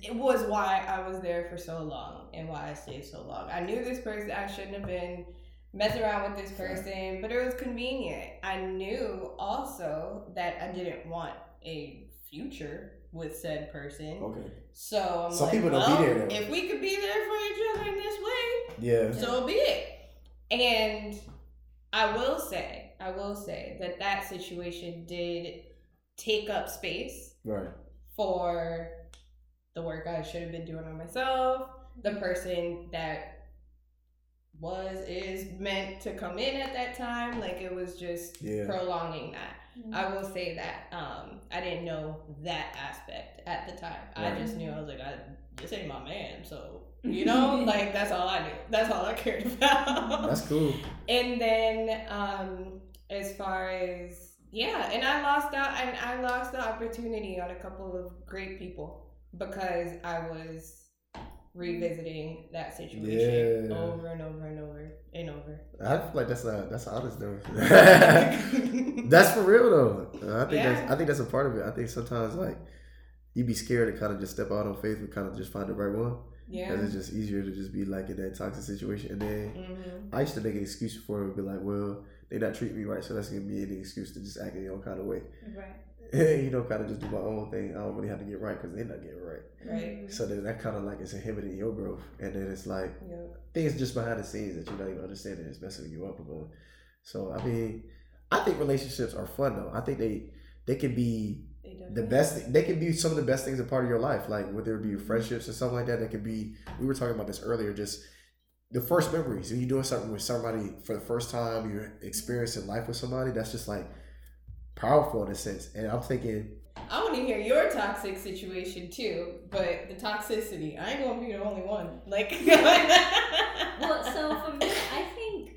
it was why i was there for so long and why i stayed so long i knew this person i shouldn't have been messing around with this person but it was convenient i knew also that i didn't want a future with said person Okay. so i'm Some like people don't well, be there, though. if we could be there for each other in this way Yeah. so be it. And I will say, I will say that that situation did take up space Right. for the work I should have been doing on myself, the person that was is meant to come in at that time like it was just Yeah. prolonging that. I will say that um i didn't know that aspect at the time. I just knew i was like I, this ain't my man so you know? Like that's all i knew. That's all i cared about. That's cool. and then um as far as yeah and i lost out and i lost the opportunity on a couple of great people because i was revisiting that situation Yeah. over and over and over and over I feel like that's a that's honest though. that's for real though. I think Yeah. that's I think that's a part of it. I think sometimes like you be scared to kind of just step out on faith and kind of just find the right one. yeah Because it's just easier to just be like in that toxic situation. And then hmm I used to make an excuse for it and be like, well, they not treat me right, so that's gonna be an excuse to just act in your own kind of way. Right. you know, kind of just do my own thing. I don't really have to get right because they're not getting right. right mm-hmm. So then that kind of like is inhibiting your growth, and then it's like yeah things just behind the scenes that you're not even understanding is messing you up about. So I mean, I think relationships are fun though. I think they they can be they the definitely- best. They can be some of the best things a part of your life, like whether it be mm-hmm. friendships or something like that. That could be. We were talking about this earlier. Just the first memories. When you're doing something with somebody for the first time, you're experiencing life with somebody. That's just like powerful in a sense. And I'm thinking I want to hear your toxic situation too, but the toxicity, I ain't gonna be the only one. Like, well, so for me, I think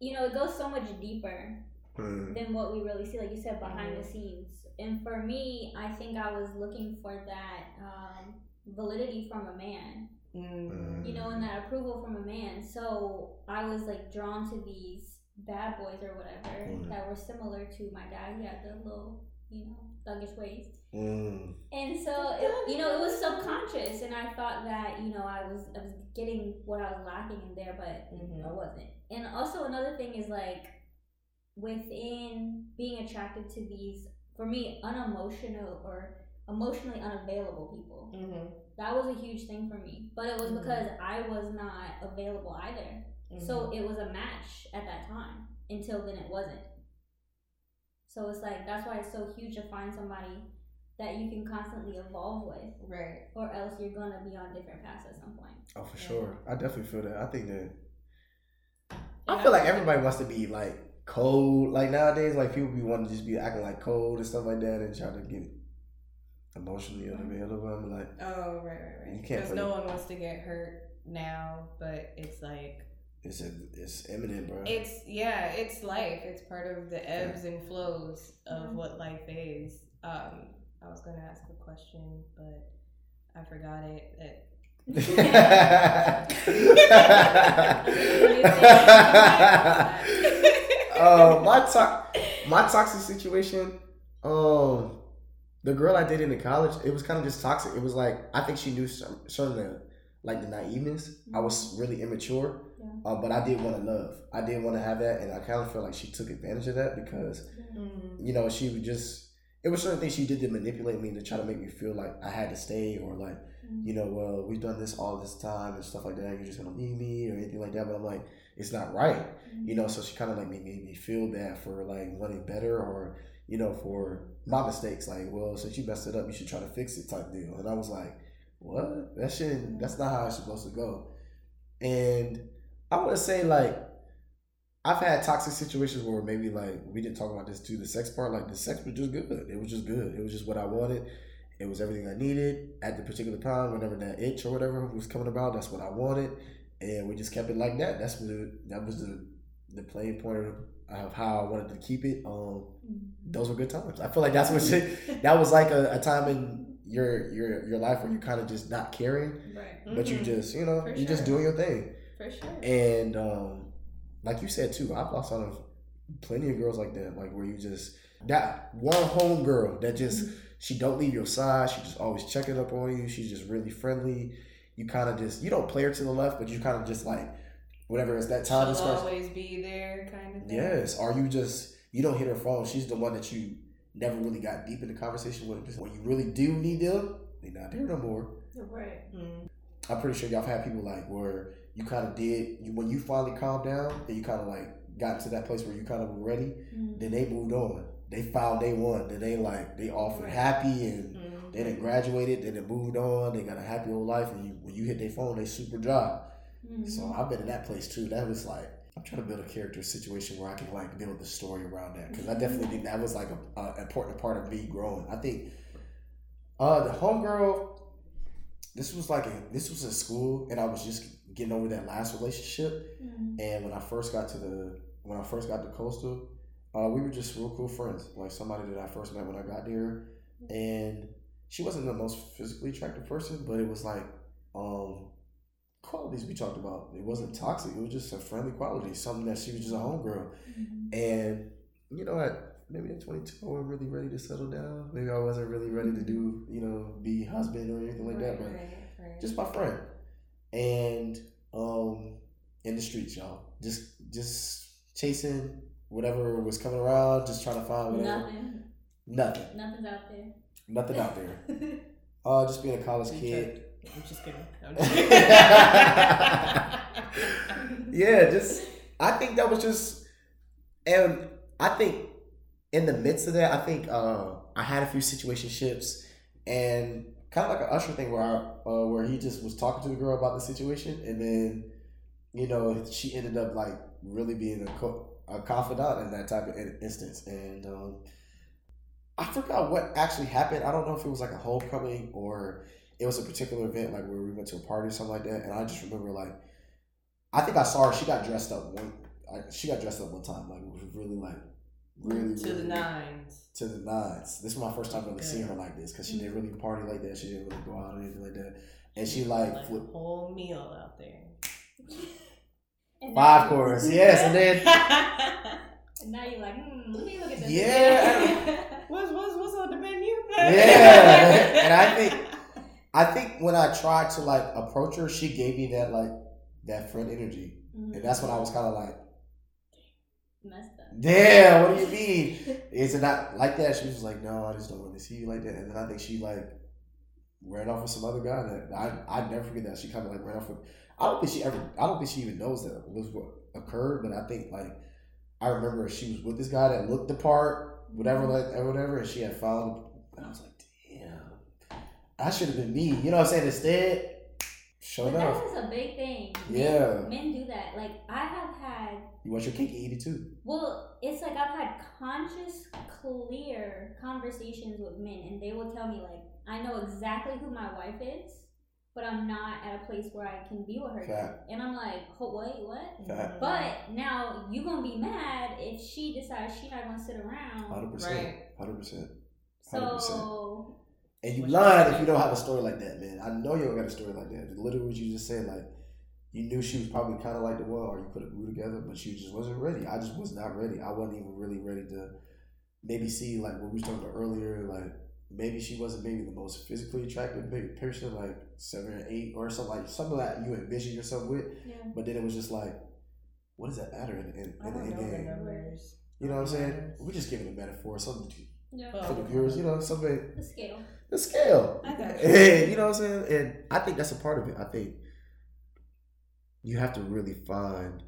you know it goes so much deeper Mm. than what we really see, like you said, behind the Mhm. scenes. And for me, I think I was looking for that um, validity from a man, Mm. you know, and that approval from a man. So I was like drawn to these bad boys or whatever Mhm. that were similar to my dad. He had the little, you know, thuggish ways. Mm. And so, it, you know, it was subconscious, and I thought that you know I was I was getting what I was lacking in there, but Mhm. I wasn't. And also another thing is like within being attracted to these, for me, unemotional or emotionally unavailable people. Mhm. That was a huge thing for me, but it was Mhm. because I was not available either. So mm-hmm. it was a match at that time. Until then, it wasn't. So it's like that's why it's so huge to find somebody that you can constantly evolve with, right. or else you're gonna be on different paths at some point. Oh, for Yeah. sure. I definitely feel that. I think that. I feel like everybody wants to be like cold. Like nowadays, like people be wanting to just be acting like cold and stuff like that, and try to get emotionally mm-hmm. unavailable. I'm like, Oh, right, right, right. You can't Because no it- one wants to get hurt now, but it's like it's a, it's imminent, bro. it's yeah, it's life. It's part of the ebbs and flows of Mhm. what life is. Um, I was gonna ask a question, but I forgot it. It- uh, my to- my toxic situation. Um, the girl I dated in college, it was kind of just toxic. It was like I think she knew some certain like the naiveness. I was really immature, Yeah. uh, but I did want to love. I didn't want to have that, and I kind of feel like she took advantage of that because Mm, you know she would just. It was certain things she did to manipulate me to try to make me feel like I had to stay or like you know, well, we've done this all this time and stuff like that. You're just gonna leave me or anything like that. But I'm like, it's not right, you know. So she kind of like made, made me feel bad for like wanting better or you know for my mistakes. Like, well, since you messed it up, you should try to fix it type deal. And I was like, what? That shit. That's not how it's supposed to go. And I want to say like. I've had toxic situations where maybe like we didn't talk about this too. The sex part, like the sex was just good. It was just good. It was just what I wanted. It was everything I needed at the particular time. Whenever that itch or whatever was coming about, that's what I wanted, and we just kept it like that. That's the that was the the playing point of, of how I wanted to keep it. Um, those were good times. I feel like that's what shit. That was like a, a time in your your your life where you kind of just not caring, Right. but you Mhm. just you know For you just sure. doing your thing. For sure. And um, like you said too, I've lost out of plenty of girls like that, like where you just that one home girl that just she don't leave your side. She just always checking up on you. She's just really friendly. You kind of just you don't play her to the left, but you kind of just like whatever it's that time. She'll is always be there, kind of thing. Yes. Or you just you don't hit her phone. She's the one that you never really got deep in the conversation with. Because when you really do need them, they're not there no more. Right. Mm. I'm pretty sure y'all have had people like where you kind of did you, when you finally calmed down and you kind of like got to that place where you kind of were ready. Mm. Then they moved on. They found they won. Then they like they off and happy and Mm. they done graduated. Then they moved on. They got a happy old life. And you, when you hit their phone, they super dry. Mhm. So I've been in that place too. That was like I'm trying to build a character situation where I can like build the story around that because I definitely think that was like a, a important part of me growing. I think uh the homegirl. This was like a, this was in school, and I was just getting over that last relationship. Mhm. And when I first got to the when I first got to Coastal, uh, we were just real cool friends. Like somebody that I first met when I got there, and she wasn't the most physically attractive person, but it was like um, qualities we talked about. It wasn't toxic. It was just a friendly quality, something that she was just a homegirl. Mhm. And you know, what? maybe at 22, I wasn't really ready to settle down. Maybe I wasn't really ready to do, you know, be husband or anything like that. But Right, right. just my friend, and um, in the streets, y'all, just just chasing whatever was coming around, just trying to find whatever. Nothing. Nothing, Nothing's out there. nothing out there. Uh, just being a college You kid. I'm just kidding. I'm just kidding. Yeah, just I think that was just, and I think in the midst of that, I think uh, I had a few situationships and kind of like an Usher thing where I, uh, where he just was talking to the girl about the situation, and then you know she ended up like really being a, co- a confidant in that type of in- instance, and um, I forgot what actually happened. I don't know if it was like a homecoming or it was a particular event, like where we went to a party or something like that. And I just remember like, I think I saw her. She got dressed up one. She got dressed up one time, like it was really like really to really, the nines. to the nines. This is my first time really Okay. seeing her like this because she didn't really party like that. She didn't really go out or anything like that. And she Like like a flipped whole meal out there. Five now- course, yes, and then And now you're like, hmm, let me look at this. Yeah. what's what's what's on the menu? Yeah, and I think I think when I tried to like approach her, she gave me that like that friend energy, Mhm. and that's when I was kind of like, messed up. "Damn, what do you mean? Is it not like that?" She was like, "No, I just don't really see you like that." And then I think she like ran off with some other guy that I I never forget that she kind of like ran off with. I don't think she ever. I don't think she even knows that was what occurred, but I think like I remember she was with this guy that looked the part, whatever, mm-hmm. like or whatever, and she had found. And I was like, "Damn, I should have been me." You know what I'm saying? Instead, showed But up. that is a big thing. Yeah. Men, men do that. Like I have had You want your cake and eat it too. Well, it's like I've had conscious, clear conversations with men, and they will tell me like, I know exactly who my wife is, but I'm not at a place where I can be with her. yet." And I'm like, oh, wait, what? Fact. But now you gonna be mad if she decides she not gonna sit around. Hundred percent. Right. Hundred percent. So And you What lying if you don't have a story like that, man. I know you don't got a story like that. Literally, what you just said, like you knew she was probably kind of like the one, or you could have grew together, but you just wasn't ready. I just was not ready. I wasn't even really ready to maybe see like what we was talking about earlier. Like maybe she wasn't maybe the most physically attractive big person, like seven or eight or something like something that you envision yourself with. yeah. But then it was just like, what does that matter in, in, I in, don't in the game? numbers. You know what I'm saying? We're just giving a metaphor, something to, Yeah. For the viewers. You know, something The scale. the scale. I got you. Hey, you know what I'm saying? And I think that's a part of it. I think you have to really find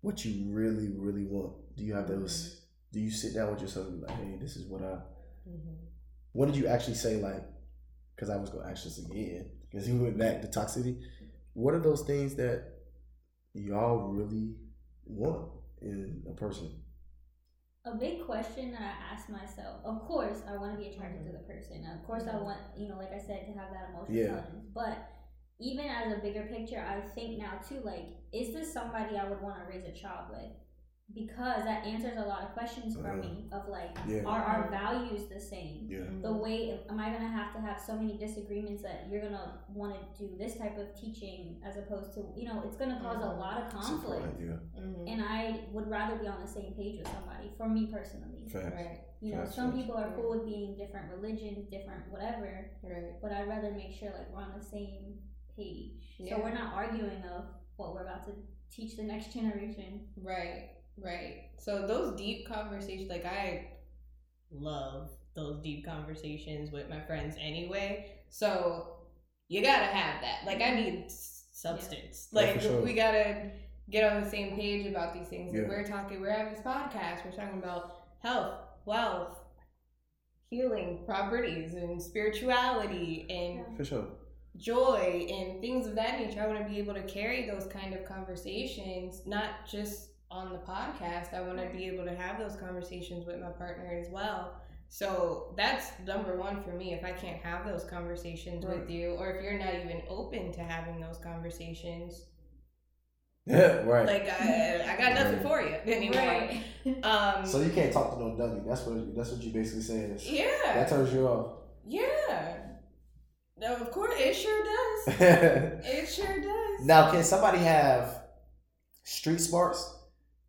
what you really, really want. Do you have those? Mm-hmm. Do you sit down with yourself and be like, hey, this is what I. Mhm. What did you actually say? Like, because I was going to ask this again. Because you went back to toxicity. What are those things that y'all really want in a person? a big question that I ask myself. Of course, I want to be attracted mm-hmm. to the person. Of course, I mm-hmm. want you know, like I said, to have that emotional Yeah. But even as a bigger picture, I think now too, like, is this somebody I would want to raise a child with? Because that answers a lot of questions for Uh-huh. me of like, Yeah. are our values the same? Yeah. The way am I gonna have to have so many disagreements that you're gonna want to do this type of teaching as opposed to you know it's gonna cause a Mhm. lot of conflict, point, yeah. Mhm. and I would rather be on the same page with somebody. For me personally, Facts. Right, you know, Facts, some facts. people are cool with being different religions, different whatever, right. but I'd rather make sure like we're on the same page. Yeah. So we're not arguing of what we're about to teach the next generation. Right, right. So those deep conversations, like I love those deep conversations with my friends anyway. So you gotta have that. Like I need substance. Yeah, Like sure. we gotta get on the same page about these things. Like Yeah. we're talking, we're having this podcast. We're talking about health, wealth, healing properties, and spirituality, and For sure. Joy and things of that nature. I want to be able to carry those kind of conversations, not just on the podcast. I want to be able to have those conversations with my partner as well. So that's number one for me. If I can't have those conversations Right. with you, or if you're not even open to having those conversations, Yeah, right. like I, I got nothing for you anymore. Right. Um, so you can't talk to no dummy. That's what that's what you basically saying. is yeah, That turns you off. yeah. No, of course, it sure does. It sure does. Now, can somebody have street smarts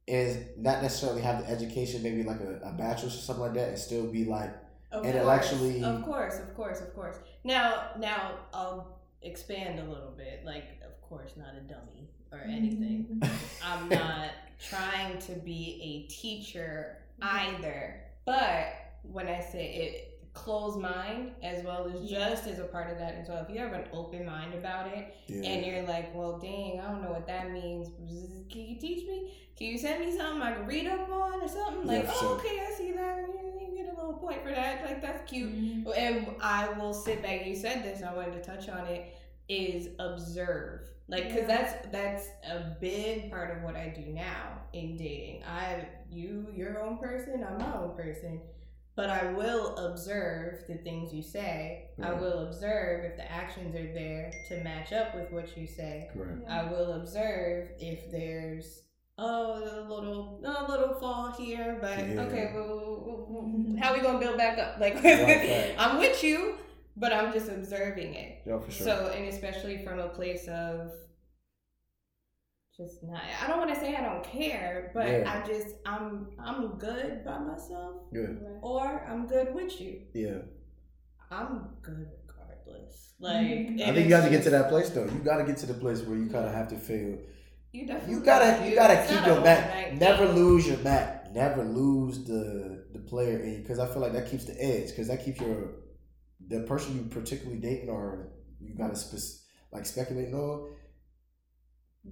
and not necessarily have the education, maybe like a, a bachelor's or something like that, and still be like, Of intellectually- course, of course, of course, of course. Now, now I'll expand a little bit. Like, of course, not a dummy or mm-hmm. anything. I'm not trying to be a teacher mm-hmm. either. But when I say it, closed mind as well as just as a part of that as well. If you have an open mind about it, yeah, and you're like, well, dang, I don't know what that means. Can you teach me? Can you send me something I can read up on or something? Like, for oh, okay, I see that. You you get a little point for that. Like, that's cute. Mhm. And I will sit back. You said this, and I wanted to touch on it. Is observe, like, cause Yeah. that's that's a big part of what I do now in dating. I, you, your own person, I'm my own person. But I will observe the things you say. I will observe if the actions are there to match up with what you say. Correct. I will observe if there's oh a little a little fall here, but Yeah. okay, well, well, well, how we gonna build back up? Like right. I'm with you, but I'm just observing it. Yeah, for sure. So and especially from a place of just not I don't want to say I don't care, but Yeah. I just I'm I'm good by myself Good. or I'm good with you. Yeah. I'm good regardless. Like Mhm. I think you it's got to get to that place though. You got to get to the place where you kind of have to feel. You definitely You gotta, you gotta It's keep your an back. Never lose your back. Never lose the the player in because I feel like that keeps the edge because that keeps your the person you particularly dating or you gotta spec- like speculating on.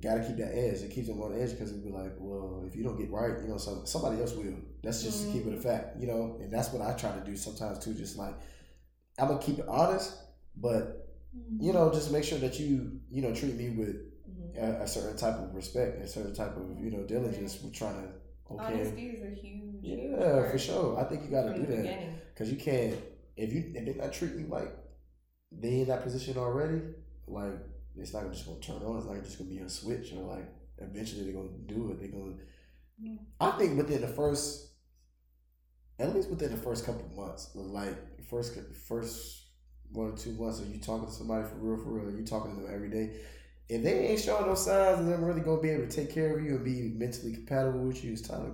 Gotta keep that edge. It keeps them on edge because it'd be like, well, if you don't get right, you know, some, somebody else will. That's just to keep it a fact, you know. And that's what I try to do sometimes too. Just like I'm gonna keep it honest, but you know, just make sure that you you know treat me with Mhm. a, a certain type of respect, a certain type of you know diligence. We're trying to okay, Honesty is a huge, yeah, part for sure. I think you got to from do that because you can't if you if they not treat you like they in that position already, like it's not just gonna turn on. It's not just gonna be a switch or like eventually they're gonna do it. They're gonna. Yeah. I think within the first, at least within the first couple of months, like first first one or two months, are you talking to somebody for real, for real, and you talking to them every day. If they ain't showing no signs of them really gonna be able to take care of you and be mentally compatible with you, it's time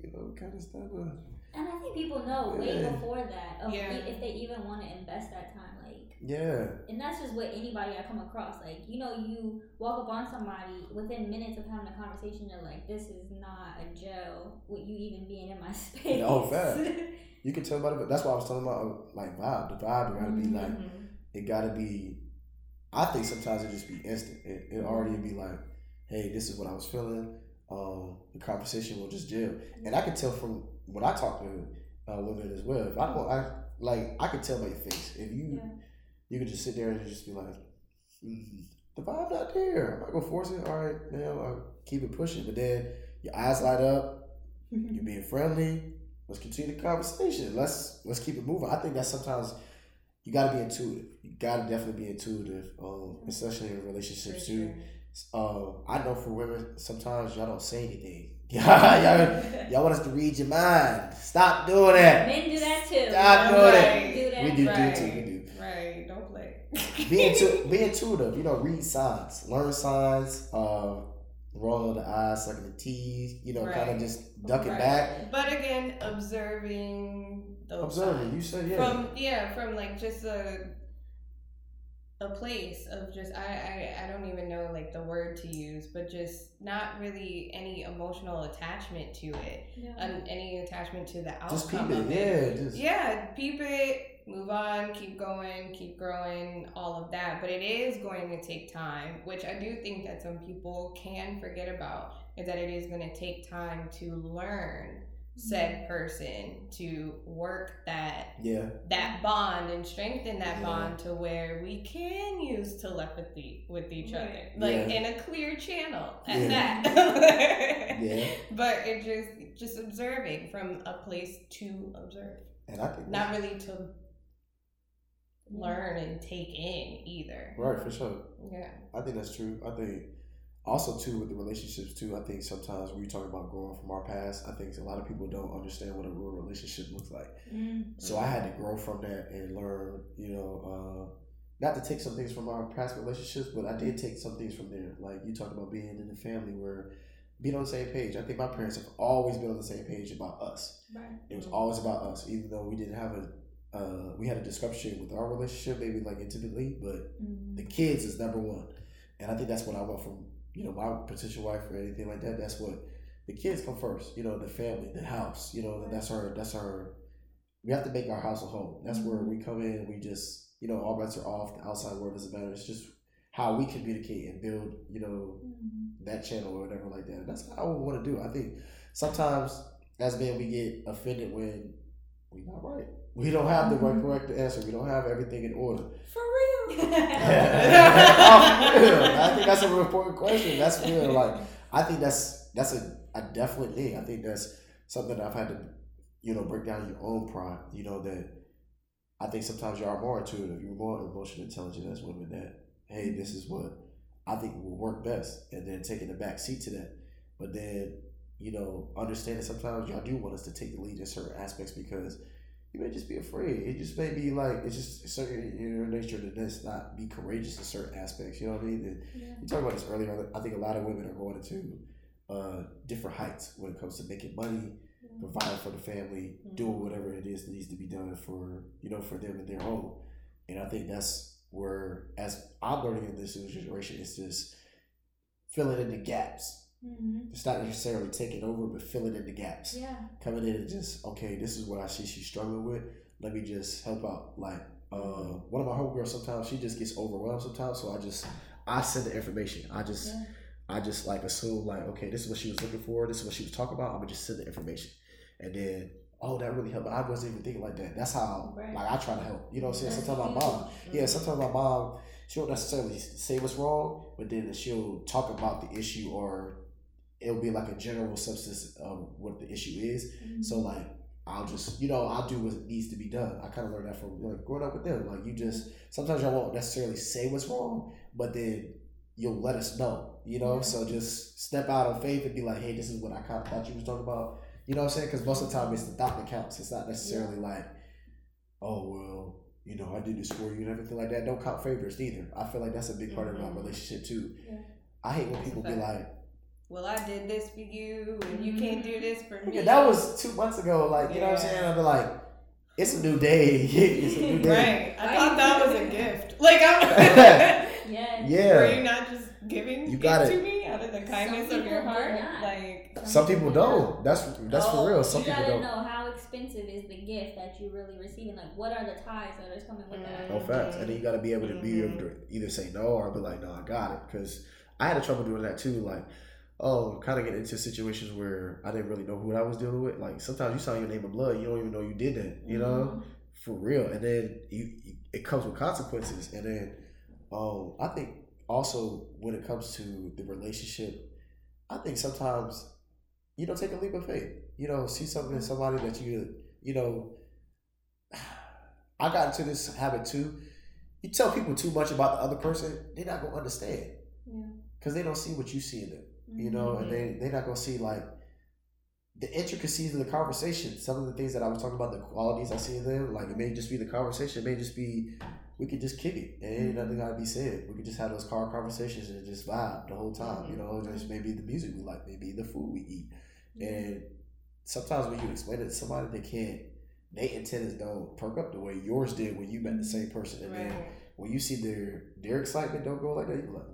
to, you know, kind of start. Uh, And I think people know way before that of Yeah. if they even want to invest that time. Yeah, and that's just what anybody I come across. Like, you know, you walk up on somebody within minutes of having a conversation, you're like, this is not a gel with you even being in my space. Oh, fact. you can tell by the. That's why I was talking about like vibe. The vibe gotta be like it gotta be. I think sometimes it just be instant. It, it already be like, hey, this is what I was feeling. Um, the conversation will just gel, and I can tell from when I talk to uh, women as well. If I don't, I like I can tell by your face. If you, Yeah. You could just sit there and just be like, mm, the vibe not there. I'm not gonna force it. All right, now I'll keep it pushing. But then your eyes light up. You're being friendly. Let's continue the conversation. Let's let's keep it moving. I think that sometimes you got to be intuitive. You got to definitely be intuitive, um, especially in relationships too. Uh, I know for women, sometimes y'all don't say anything. y'all, y'all want us to read your mind. Stop doing that. Men do that too. Stop doing Men that. Do that. We do, Right. do too. Be, intu- be intuitive. You know, read signs, learn signs. Uh, rolling of the eyes, sucking the teeth. You know, kind of just ducking Right. back, But again, observing those observing. signs. You said yeah. from yeah from like just a a place of just I, I I don't even know like the word to use, but just not really any emotional attachment to it, Yeah. and any attachment to the outcome just peep of it. it. Yeah. Just Yeah, peep it, move on, keep going, keep growing, all of that. But it is going to take time, which I do think that some people can forget about, is that it is going to take time to learn mm-hmm. said person to work that yeah. that bond and strengthen that Yeah. bond to where we can use telepathy with each Right. other like Yeah. in a clear channel at Yeah. that Yeah. but it just just observing from a place to observe And I think not really to learn and take in either right for sure. yeah I think that's true. I think also too with the relationships too. I think sometimes when you talk about growing from our past, I think a lot of people don't understand what a real relationship looks like. Mm. So I had to grow from that and learn, you know, uh, not to take some things from our past relationships, but I did take some things from there. Like you talked about being in the family where being on the same page. I think my parents have always been on the same page about us. Right. It was always about us, even though we didn't have a uh, we had a discrepancy with our relationship, maybe like intimately, but Mm. the kids is number one. And I think that's what I want from, you know, my potential wife or anything like that. That's what the kids come first, you know, the family, the house, you know, that's our, that's our, we have to make our house a home. That's where we come in we just, you know, all bets are off. The outside world doesn't matter. It's just how we communicate and build, you know, Mm. that channel or whatever like that. That's how I want to do. I think sometimes as men we get offended when we not right. We don't have the right correct answer. We don't have everything in order. for real Oh, for real. I think that's a real important question. That's real. Like I think that's that's a, a definite thing. I think that's something that I've had to you know, break down your own pride. You know that I think sometimes you are more intuitive, you're more emotionally intelligent as women. That hey, this is what I think will work best, and then taking the back seat to that. But then you know, understanding sometimes y'all do want us to take the lead in certain aspects because you may just be afraid. It just may be like it's just certain in your nature to just not be courageous in certain aspects. You know what I mean? And Yeah. you talked about this earlier. I think a lot of women are going into uh, different heights when it comes to making money, providing for the family, doing whatever it is that needs to be done for you know for them and their home. And I think that's where, as I'm learning in this new generation, is just filling in the gaps. Mhm. It's not necessarily taking over, but filling in the gaps Yeah. coming in and just okay, this is what I see she's struggling with. Let me just help out. Like uh, one of my homegirls, sometimes she just gets overwhelmed. Sometimes, so I just I send the information. I just Yeah. I just like assume like okay, this is what she was looking for. This is what she was talking about. I'm gonna just send the information, and then oh, that really helped. I wasn't even thinking like that. That's how Right. like I try to help. You know what I'm saying? That's Sometimes my mom, yeah, sometimes my mom, she won't necessarily say what's wrong, but then she'll talk about the issue or it'll be like a general substance of what the issue is. Mhm. So like I'll just you know I'll do what needs to be done. I kind of learned that from like growing up with them. Like you just sometimes y'all won't necessarily say what's wrong, but then you'll let us know. You know, Yeah. so just step out on faith and be like, hey, this is what I kind of thought you was talking about. You know what I'm saying? Because most of the time it's the thought that counts. It's not necessarily like, oh well, you know, I did this for you and everything like that. Don't count favors either. I feel like that's a big part of our Mhm. relationship too. Yeah. I hate when people be like, Well, I did this for you, and you can't do this for me. Yeah, that was two months ago. Like, you know what I'm saying? I'd be like, it's a new day. it's a new day. right. I Right. thought that was a gift. Like, I'm. Yeah. Yeah. Were you not just giving You got it it. to me out of the kindness of your heart? Like, Some people do not. don't. That's that's Oh, for real. Some you people gotta don't. know how expensive is the gift that you're really receiving. Like, what are the ties that are coming with that? Mm. No facts. And then you got to be able to be able mm-hmm. to either say no or be like, no, I got it. Because I had a trouble doing that too. Like, oh, kind of get into situations where I didn't really know who I was dealing with. Like, sometimes you sign your name in blood, you don't even know you did that. You know, for real. And then you, it comes with consequences. And then, um, I think also when it comes to the relationship, I think sometimes you know take a leap of faith. You know, see something in somebody that you you know. I got into this habit too. You tell people too much about the other person, they're not gonna understand Yeah. because they don't see what you see in them. You know, and they mm. they're not gonna see like the intricacies of the conversation. Some of the things that I was talking about, the qualities I see in them, like it may just be the conversation. It may just be we could just kick it and ain't nothing gotta be said. We could just have those car conversations and just vibe the whole time. You mm-hmm. know, just maybe the music we like, maybe the food we eat. Mm-hmm. And sometimes when you explain it to somebody, they can't. They antennas don't perk up the way yours did when you met the same person, and then when you see their their excitement don't go like that, you're like,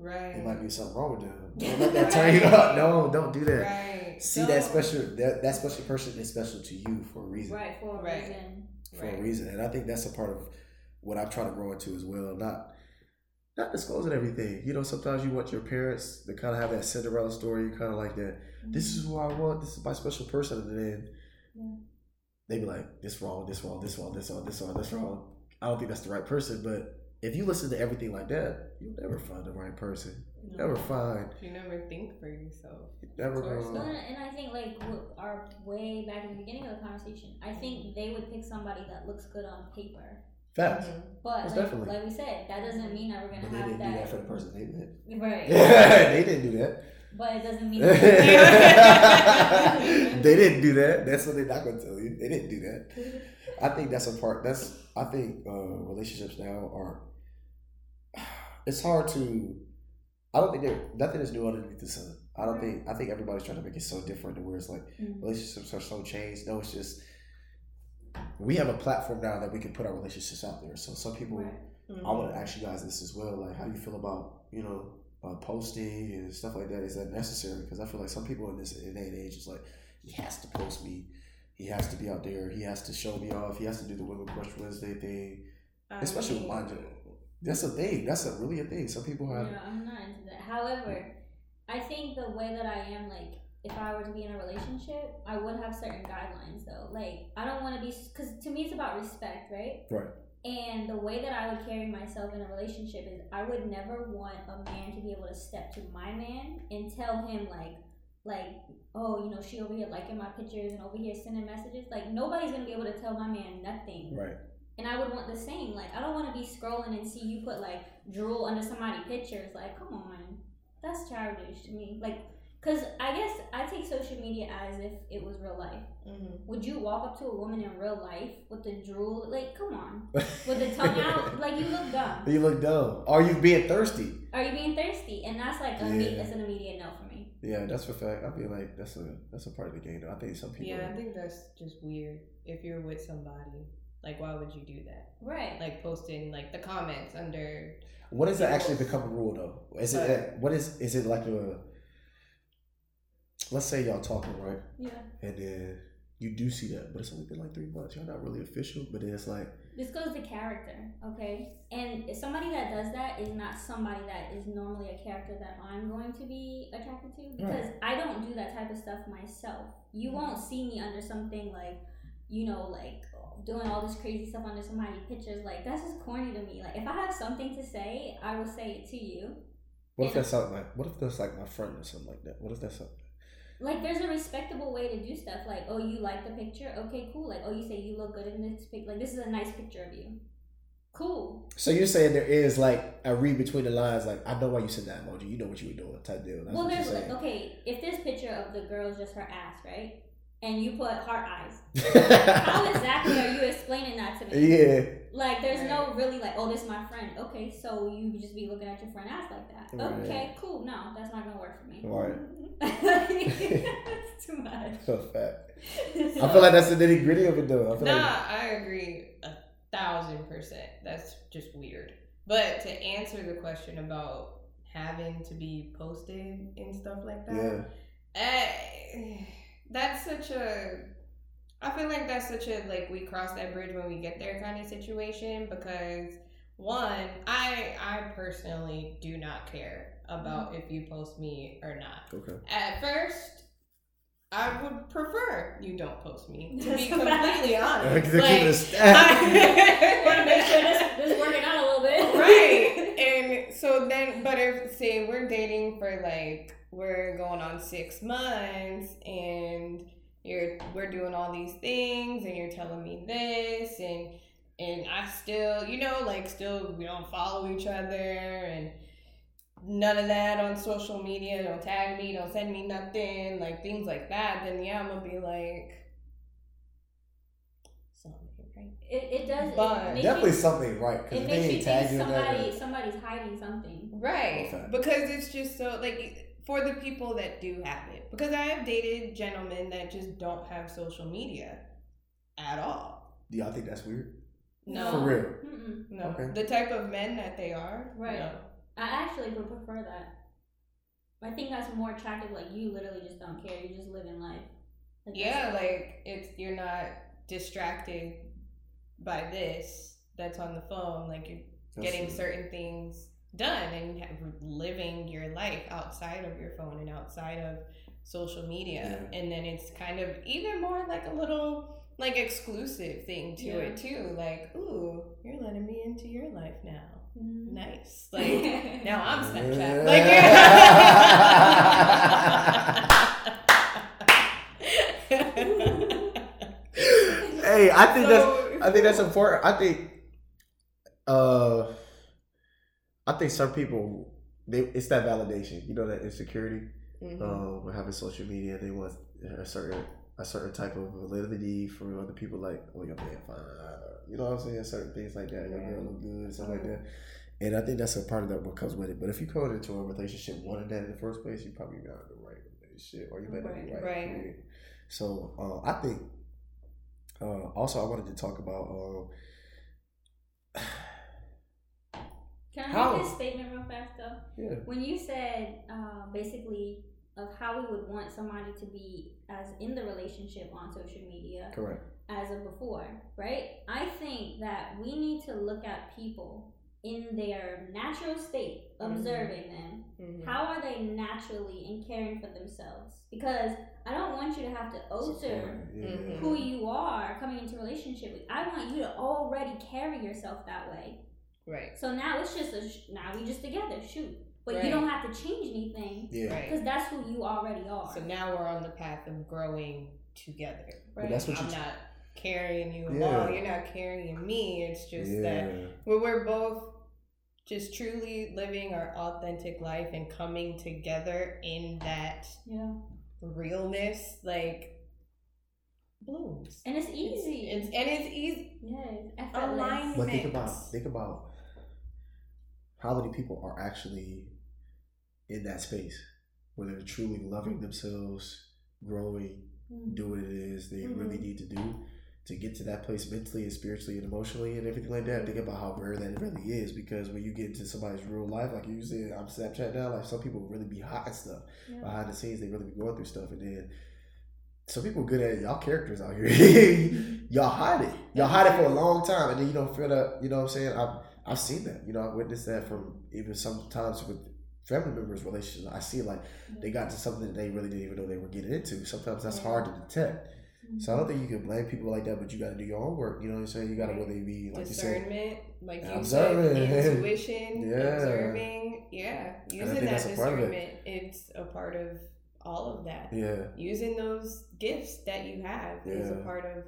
right, there might be something wrong with them. Don't let that turn you up. No, don't do that. right. See So- that special that that special person is special to you for a reason. Right, for a Right. reason. For Right. a reason, and I think that's a part of what I'm trying to grow into as well. Not not disclosing everything. You know, sometimes you want your parents to kind of have that Cinderella story. You kind of like that. This is who I want. This is my special person, and then Yeah. they be like, this wrong, this wrong, this wrong, this wrong, this wrong, this wrong. I don't think that's the right person. But if you listen to everything like that, you'll never find the right person. You'll never find. You never think for yourself. You're never Of course gonna. Well, and I think like our way back in the beginning of the conversation, I think they would pick somebody that looks good on paper. Facts. But like, definitely. like we said, that doesn't mean that we're But gonna they have didn't do that that. for the person they met. Right. they didn't do that. But it doesn't mean. they didn't do that. That's what they're not gonna tell you. They didn't do that. I think that's a part. That's I think uh, relationships now are. It's hard to. I don't think there nothing is new underneath the sun. I don't think. I think everybody's trying to make it so different to where it's like Mhm. relationships are so changed. No, it's just we have a platform now that we can put our relationships out there. So some people. Right. I want to ask you guys this as well. Like, how do you feel about you know uh, posting and stuff like that? Is that necessary? Because I feel like some people in this day and age is like, he has to post me. He has to be out there. He has to show me off. He has to do the Women Crush Wednesday thing. I Especially with my mine. That's a thing. That's a really a thing. Some people have. Yeah, I'm not into that. However, I think the way that I am, like, if I were to be in a relationship, I would have certain guidelines, though. Like, I don't want to be, because to me, it's about respect, right? Right. And the way that I would carry myself in a relationship is I would never want a man to be able to step to my man and tell him, like, like, oh, you know, she over here liking my pictures and over here sending messages. Like nobody's gonna be able to tell my man nothing. Right. And I would want the same. Like I don't want to be scrolling and see you put like drool under somebody's pictures. Like, come on, that's childish to me. Like, cause I guess I take social media as if it was real life. Mm-hmm. Would you walk up to a woman in real life with the drool? Like, come on, with the tongue out? Like you look dumb. You look dumb. Are you being thirsty? Are you being thirsty? And that's like a Yeah. that's an immediate no for me. Yeah, that's for fact. I feel like that's a that's a part of the game. Though. I think some people. Yeah, I think that's just weird. If you're with somebody, like, why would you do that? Right. Like posting like the comments under. What does that actually become a rule though? Is it But- what is is it like a? Let's say y'all talking right, yeah. and then you do see that, but it's only been like three months. Y'all not really official, but then it's like This goes to character, okay? And if somebody that does that is not somebody that is normally a character that I'm going to be attracted to because I don't do that type of stuff myself. You mm-hmm. won't see me under something like, you know, like doing all this crazy stuff under somebody's pictures. Like that's just corny to me. Like if I have something to say, I will say it to you. what if that's something like what if that's like my friend or something like that? What if that's something? Like there's a respectable way to do stuff. Like oh you like the picture, okay cool. Like oh you say you look good in this picture. Like this is a nice picture of you. Cool. So you're saying there is like a read between the lines, like I know why you sent that emoji. You know what you were doing, type deal. That's well, there's saying. okay. If this picture of the girl is just her ass, right? And you put heart eyes, how exactly are you explaining that to me? yeah. Like, there's no really like, oh, this is my friend. Okay, so you just be looking at your friend ass like that. Right. Okay, cool. No, that's not gonna work for me. Right. it's too much. So fact. So- I feel like that's the nitty gritty of it though. I feel Nah, like I agree a thousand percent. That's just weird. But to answer the question about having to be posted and stuff like that, yeah. eh, that's such a. I feel like that's such a like we cross that bridge when we get there kind of situation because one, I I personally do not care about if you post me or not. Okay. At first, I would prefer you don't post me. To be completely honest, Keep Like, stat. Want to make sure this, this is working out a little bit, right. And so then, but if say we're dating for like we're going on six months and you're we're doing all these things and you're telling me this and and I still you know like still we don't follow each other and none of that on social media don't tag me don't send me nothing like things like that then yeah I'm gonna be like something right It, it does. But- it Definitely you, something right because it makes they you ain't think you somebody somebody's hiding something. Right. Okay. Because it's just so like for the people that do have it. Because I have dated gentlemen that just don't have social media at all. Do y'all think that's weird? No. For real. Mm-mm. No. Okay. The type of men that they are. Right. no. I actually would prefer that. I think that's more attractive. Like you literally just don't care. You just live in life. Like, Yeah, like it's you're not distracted by this that's on the phone. Like you're That's getting it. certain things done and living your life outside of your phone and outside of social media Yeah. and then it's kind of even more like a little like exclusive thing to Yeah. it too like ooh you're letting me into your life now Mhm. nice like now i'm snapchat like hey, I think that's I think that's important. I think uh I think some people they it's that validation. You know that insecurity Mhm. um with having social media. They want a certain a certain type of validity from other people like, oh your man fine you know what I'm saying? Certain things like that. Your girl look good and stuff like that. And I think that's a part of that what comes with it. But if you go into a relationship wanting that in the first place, you probably not in the right relationship or you may not be Right. right. Right. So uh, I think uh, also I wanted to talk about um, Can I How? make this statement real fast though? yeah. When you said uh, basically of how we would want somebody to be as in the relationship on social media Correct. as of before, right? I think that we need to look at people in their natural state, Mhm. observing them. Mhm. How are they naturally in caring for themselves? Because I don't want you to have to alter who you are coming into relationship with. I want you to already carry yourself that way. Right So now it's just a sh- now we just together shoot. but Right. you don't have to change anything Yeah. Right. because that's who you already are. So now we're on the path of growing together. But that's what I'm you- not carrying you Yeah. along. You're not carrying me. It's just yeah. that where we're both just truly living our authentic life and coming together in that yeah, realness, like blooms. and it's easy. It's, and it's easy. yeah, it's effortless. Alignment. But think about think about how many people are actually in that space where they're truly loving themselves, growing, Mm. do what it is they really Mhm. need to do to get to that place mentally and spiritually and emotionally and everything like that. Think about how rare that really is because when you get into somebody's real life, like you said, I'm Snapchat now, like some people really be hot stuff. Yeah. Behind the scenes, they really be going through stuff and then some people good at it. Y'all characters out here. y'all hide it. Y'all hide it for a long time and then you don't feel that, you know what I'm saying? I've I've seen that. You know, I've witnessed that from even sometimes with family members' relationships. I see like they got to something that they really didn't even know they were getting into. Sometimes that's hard to detect. So I don't mm-hmm. think you can blame people like that, but you got to do your own work. You know what I'm saying? You got to Right. really be like you said. Discernment, like you Observing. said, intuition, Yeah. observing, yeah, using that that's a part of it. discernment. It's a part of all of that. Yeah, Using those gifts that you have is a part of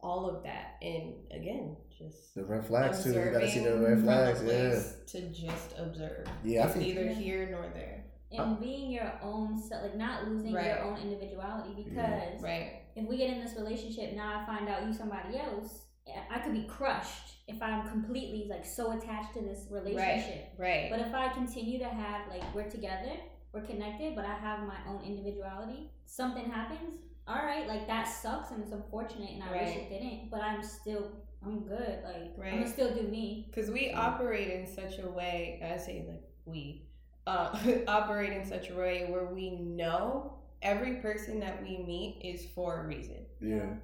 all of that. And again, just the red flags too. You got to see the red flags. Yeah, to just observe. yeah. I It's think neither Yeah. here nor there. and uh, being your own self, like not losing Right. your own individuality. Because Right. if we get in this relationship, now I find out you somebody else, I could be crushed if I'm completely like so attached to this relationship. Right. right. But if I continue to have like we're together, we're connected, but I have my own individuality, something happens. All right, like that sucks and it's unfortunate, and I wish it didn't. But I'm still, I'm good. Like I'm Right. gonna still do me. Because we operate in such a way, I say like we uh, operate in such a way where we know every person that we meet is for a reason. yeah,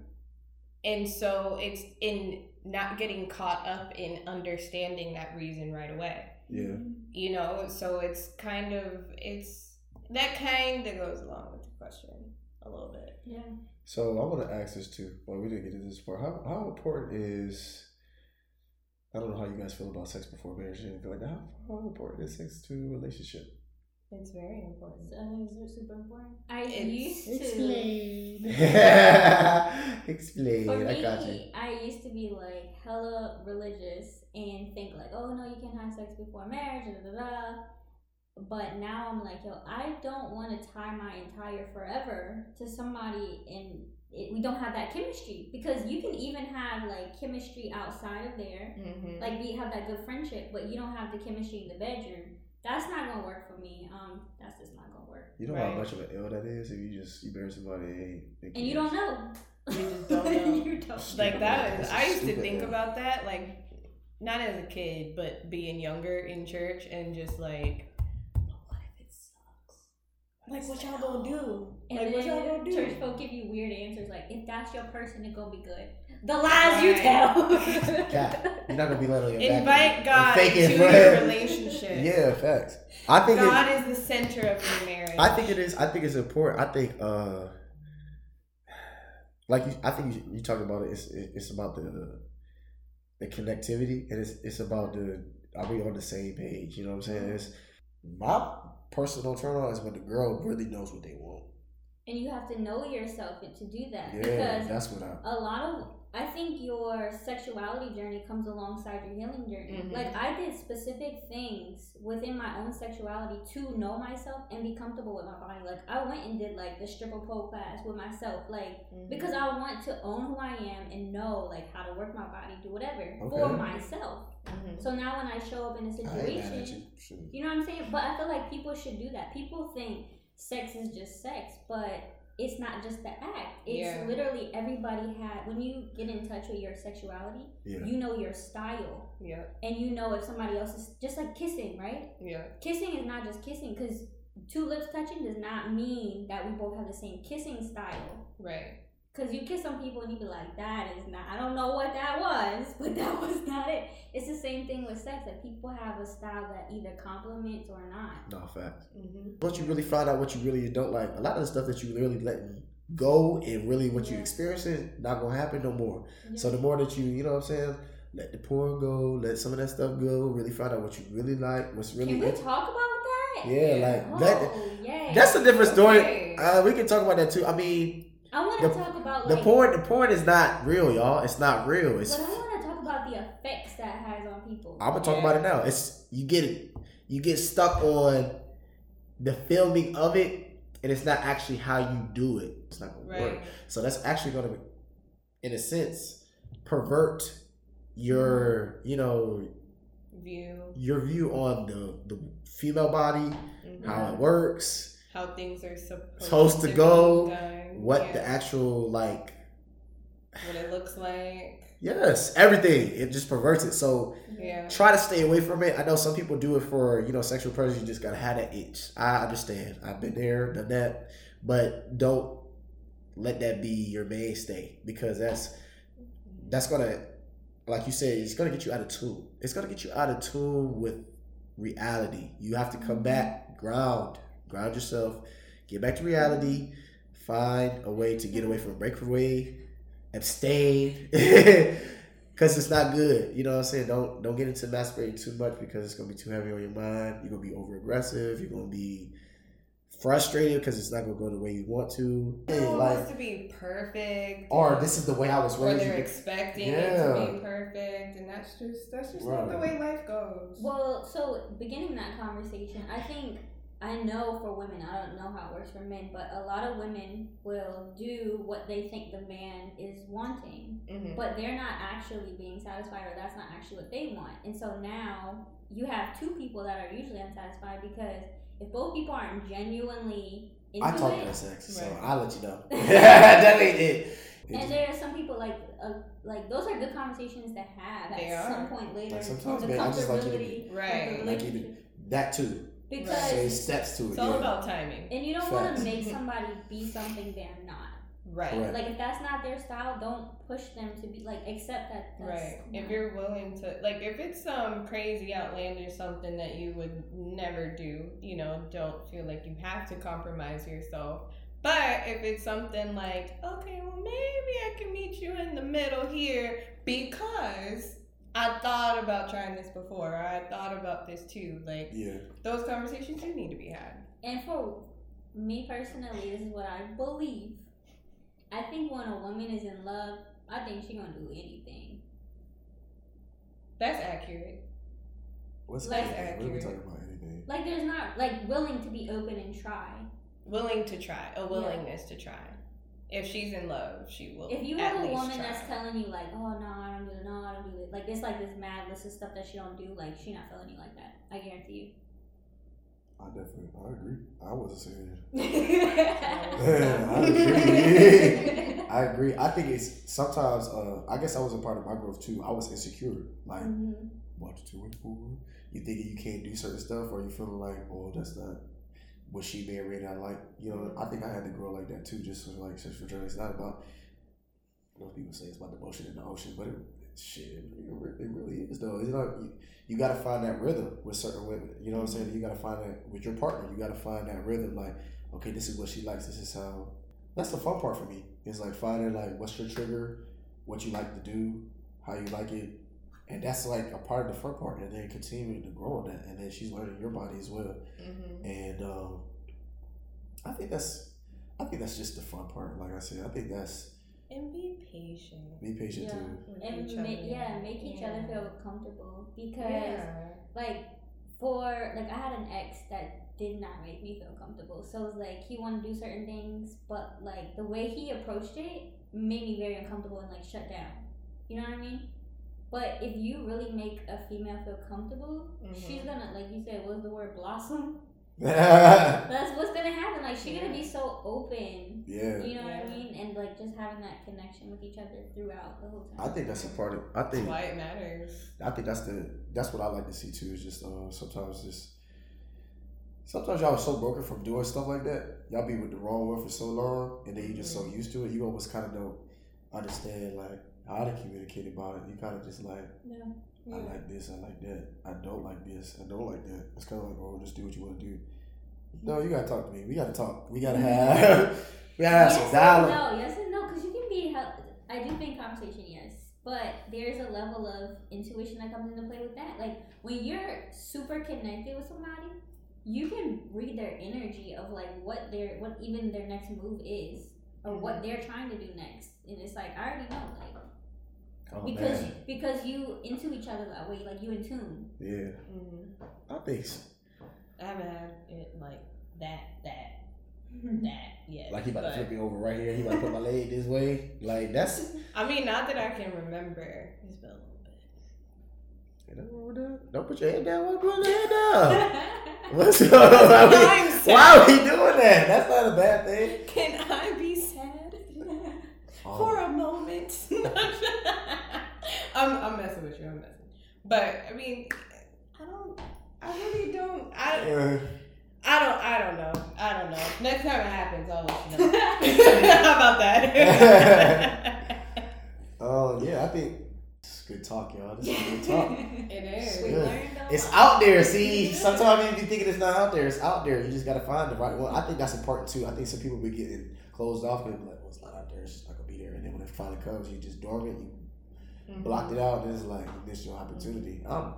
And so it's in not getting caught up in understanding that reason right away. yeah. You know, so it's kind of, it's that kind that goes along with the question a little bit. Yeah. So I want to ask this too. Well, we didn't get into this part. How how important is I don't know how you guys feel about sex before marriage and anything like that. How, how important is sex to relationship? It's very important. So I think it's super important. I It's- used to. Explain. Explain. For I got you. me, I used to be like hella religious and think like, oh no, you can't have sex before marriage, da da da. But now I'm like, yo, I don't want to tie my entire forever to somebody and it, we don't have that chemistry because you can even have like chemistry outside of there, Mm-hmm. like we have that good friendship, but you don't have the chemistry in the bedroom. That's not gonna work for me. Um, that's just not gonna work. You know Right. how much of an L that is if you just you marry somebody and ain't- ain't And you don't know. You just don't know. you don't. like that That's i used to think man. about that like not as a kid but being younger in church and just like like what y'all gonna do And like what y'all gonna do church folk give you weird answers like, if that's your person, it gonna be good. The lies you tell. Cap. You're not gonna be let on your back. invite god fake into it, your bro. relationship Yeah, facts. I think god is the center of your marriage I think it is. I think it's important. I think, uh, like you, I think you, you talked about it. It's it's about the the connectivity, and it's it's about the are we on the same page? You know what I'm saying? It's my personal turn on is when the girl really knows what they want. and you have to know yourself to do that Yeah, because that's what I. a lot of I think your sexuality journey comes alongside your healing journey. Mhm. Like I did specific things within my own sexuality to know myself and be comfortable with my body. Like I went and did like the stripper pole class with myself, like Mhm. because I want to own who I am and know like how to work my body, do whatever for Okay. myself. Mhm. So now when I show up in a I ain't mad at situation, you know what I'm saying? But I feel like people should do that. People think sex is just sex, but it's not just the act. It's Yeah. literally everybody had when you get in touch with your sexuality, Yeah. you know your style. yeah And you know if somebody else is just like kissing, right? yeah Kissing is not just kissing because two lips touching does not mean that we both have the same kissing style. right Cause you kiss some people and you be like, that is not. I don't know what that was, but that was not it. It's the same thing with sex. That people have a style that either complements or not. No facts. mm-hmm. Once you really find out what you really don't like, a lot of the stuff that you really let go and really what you experience experiencing not gonna happen no more. So the more that you, you know what I'm saying, let the porn go, let some of that stuff go, really find out what you really like, what's really Can we in- talk about that? Yeah, like that. Oh, yay. That's a different story. Okay. Uh, we can talk about that too. I mean, I want to the- talk about the like, porn, the porn is not real, y'all. It's not real. It's. but I want to talk about the effects that has on people. I'm gonna talk about it now. It's you get it. You get stuck on the filming of it, and it's not actually how you do it. It's not gonna work. So that's actually gonna, be, in a sense, pervert your, you know, View. your view on the the female body, mhm. how it works, How things are supposed, Supposed to be go, done, what yeah, the actual like. what it looks like. Yes, everything. It just perverts it. So Yeah. try to stay away from it. I know some people do it for you know sexual pleasure. You just gotta have that itch. I understand. I've been there, done that, but don't let that be your mainstay because that's that's gonna, like you said, it's gonna get you out of tune. It's gonna get you out of tune with reality. You have to come mm-hmm. back, ground, ground yourself, get back to reality, find a way to get away from break away, abstain. Cause it's not good, you know what I'm saying. Don't don't get into masturbating too much because it's gonna be too heavy on your mind. You're gonna be over aggressive. You're gonna be frustrated because it's not gonna go the way you want to. Hey, Everyone like, wants to be perfect. or this is the way I was or raised. they're You- expecting it to be perfect, and that's just that's just not the way life goes. Well, so beginning that conversation, I think I know for women, I don't know how it works for men, but a lot of women will do what they think the man is wanting, Mhm. but they're not actually being satisfied, or that's not actually what they want. And so now you have two people that are usually unsatisfied because if both people aren't genuinely into I talk it, about sex, so Right. I'll let you know. that ain't it. It And there are some people like uh, like those are good conversations to have at They some are. point later. Like, sometimes, the man, I just like you to comfortability Right. Like you to- that too. Because Say steps to it. It's all yeah. about timing. and you don't want to make somebody be something they're not. Right. Correct. Like if that's not their style, don't push them to be like accept that. That's Right. If you're willing to, like, if it's some crazy, outlandish something that you would never do, you know, don't feel like you have to compromise yourself. But if it's something like, okay, well, maybe I can meet you in the middle here because I thought about trying this before, I thought about this too. Like, Yeah. those conversations do need to be had. and for me personally, this is what I believe. I think when a woman is in love, I think she gonna do anything. That's accurate. What's Like- anything? What are we talking about? Anything? Like there's not like willing to be open and try. Willing to try, a willingness to try. If she's in love, she will. If you at have a woman try. that's telling you like, oh no, I don't do it, no, I don't do it, like it's like this mad list of stuff that she don't do, like she not feeling you like that. I guarantee you. I definitely, I agree. I wasn't saying I agree. I agree. I think it's sometimes. Uh, I guess I was a part of my growth too. I was insecure. Like Mhm. one, two, and four. You thinking you can't do certain stuff, or you feeling like, oh, that's not what she may or may not like. You know, I think I had to grow like that too. Just for like sexual journey. It's not about. Most people say it's about the motion in the ocean, but it, shit, it really is though. It's not. You, you got to find that rhythm with certain women. You know what I'm saying? You got to find that with your partner. You got to find that rhythm. Like, okay, this is what she likes. This is how. That's the fun part for me. Is like finding like what's your trigger, what you like to do, how you like it, and that's like a part of the fun part. And then continuing to grow on that, and then she's learning your body as well. Mhm. And um, I think that's, I think that's just the fun part. Like I said, I think that's And be patient. be patient Yeah. too. with And each make other. yeah, make each other feel comfortable because Yeah. like for like I had an ex that did not make me feel comfortable. So it was like he wanted to do certain things, but like the way he approached it made me very uncomfortable and like shut down. You know what I mean? But if you really make a female feel comfortable, she's Mhm. gonna like you said, what was the word blossom? Yeah. That's what's gonna happen. Like she's gonna be so open. Yeah. You know what I mean? And like just having that connection with each other throughout the whole time. I think that's a part of. I That's think why it matters. I think that's the that's what I like to see too. Is just uh, sometimes just sometimes y'all are so broken from doing stuff like that. Y'all be with the wrong one for so long, and then you just so used to it. You almost kind of don't understand like how to communicate about it. You kind of just like Yeah. I like this, I like that. I don't like this, I don't like that. It's kind of like oh, just do what you want to do. No, you gotta talk to me. We gotta talk. We gotta have we gotta have yes some dialogue. no, yes and no, because you can be. hel- I do think conversation, yes, but there's a level of intuition that comes into play with that. Like when you're super connected with somebody, you can read their energy of like what their what even their next move is or Mm-hmm. what they're trying to do next, and it's like I already know like Oh, because man. because you into each other that way, like you in tune. yeah, Mhm. I think so. I haven't had it like that, that, Mm-hmm. that yet. Like he about to flip me over right here. He about to put my leg this way. Like that's. I mean, not that I can remember. It's been a little bit. Ain't nothing wrong with that. Don't put your head down. Why put your head down? What's up? I'm Why, sad. why are we doing that? That's not a bad thing. Can I be sad Oh. for a moment? I'm, I'm messing with you. I'm messing. But I mean, I don't. I really don't. I. Uh, I don't. I don't know. I don't know. Next time it happens, I'll let you know. How about that? Oh yeah, I think it's good talk, y'all. This is good talk. it is. We Yeah. learned a It's out there. See, sometimes you be thinking it's not out there. It's out there. You just gotta find the right one. I think that's important too. I think some people be getting closed off and be like, "Well, it's not out there. It's just not gonna be there." And then when it finally comes, you just dormant. You Mhm. blocked it out. And it's like you missed your opportunity. Um,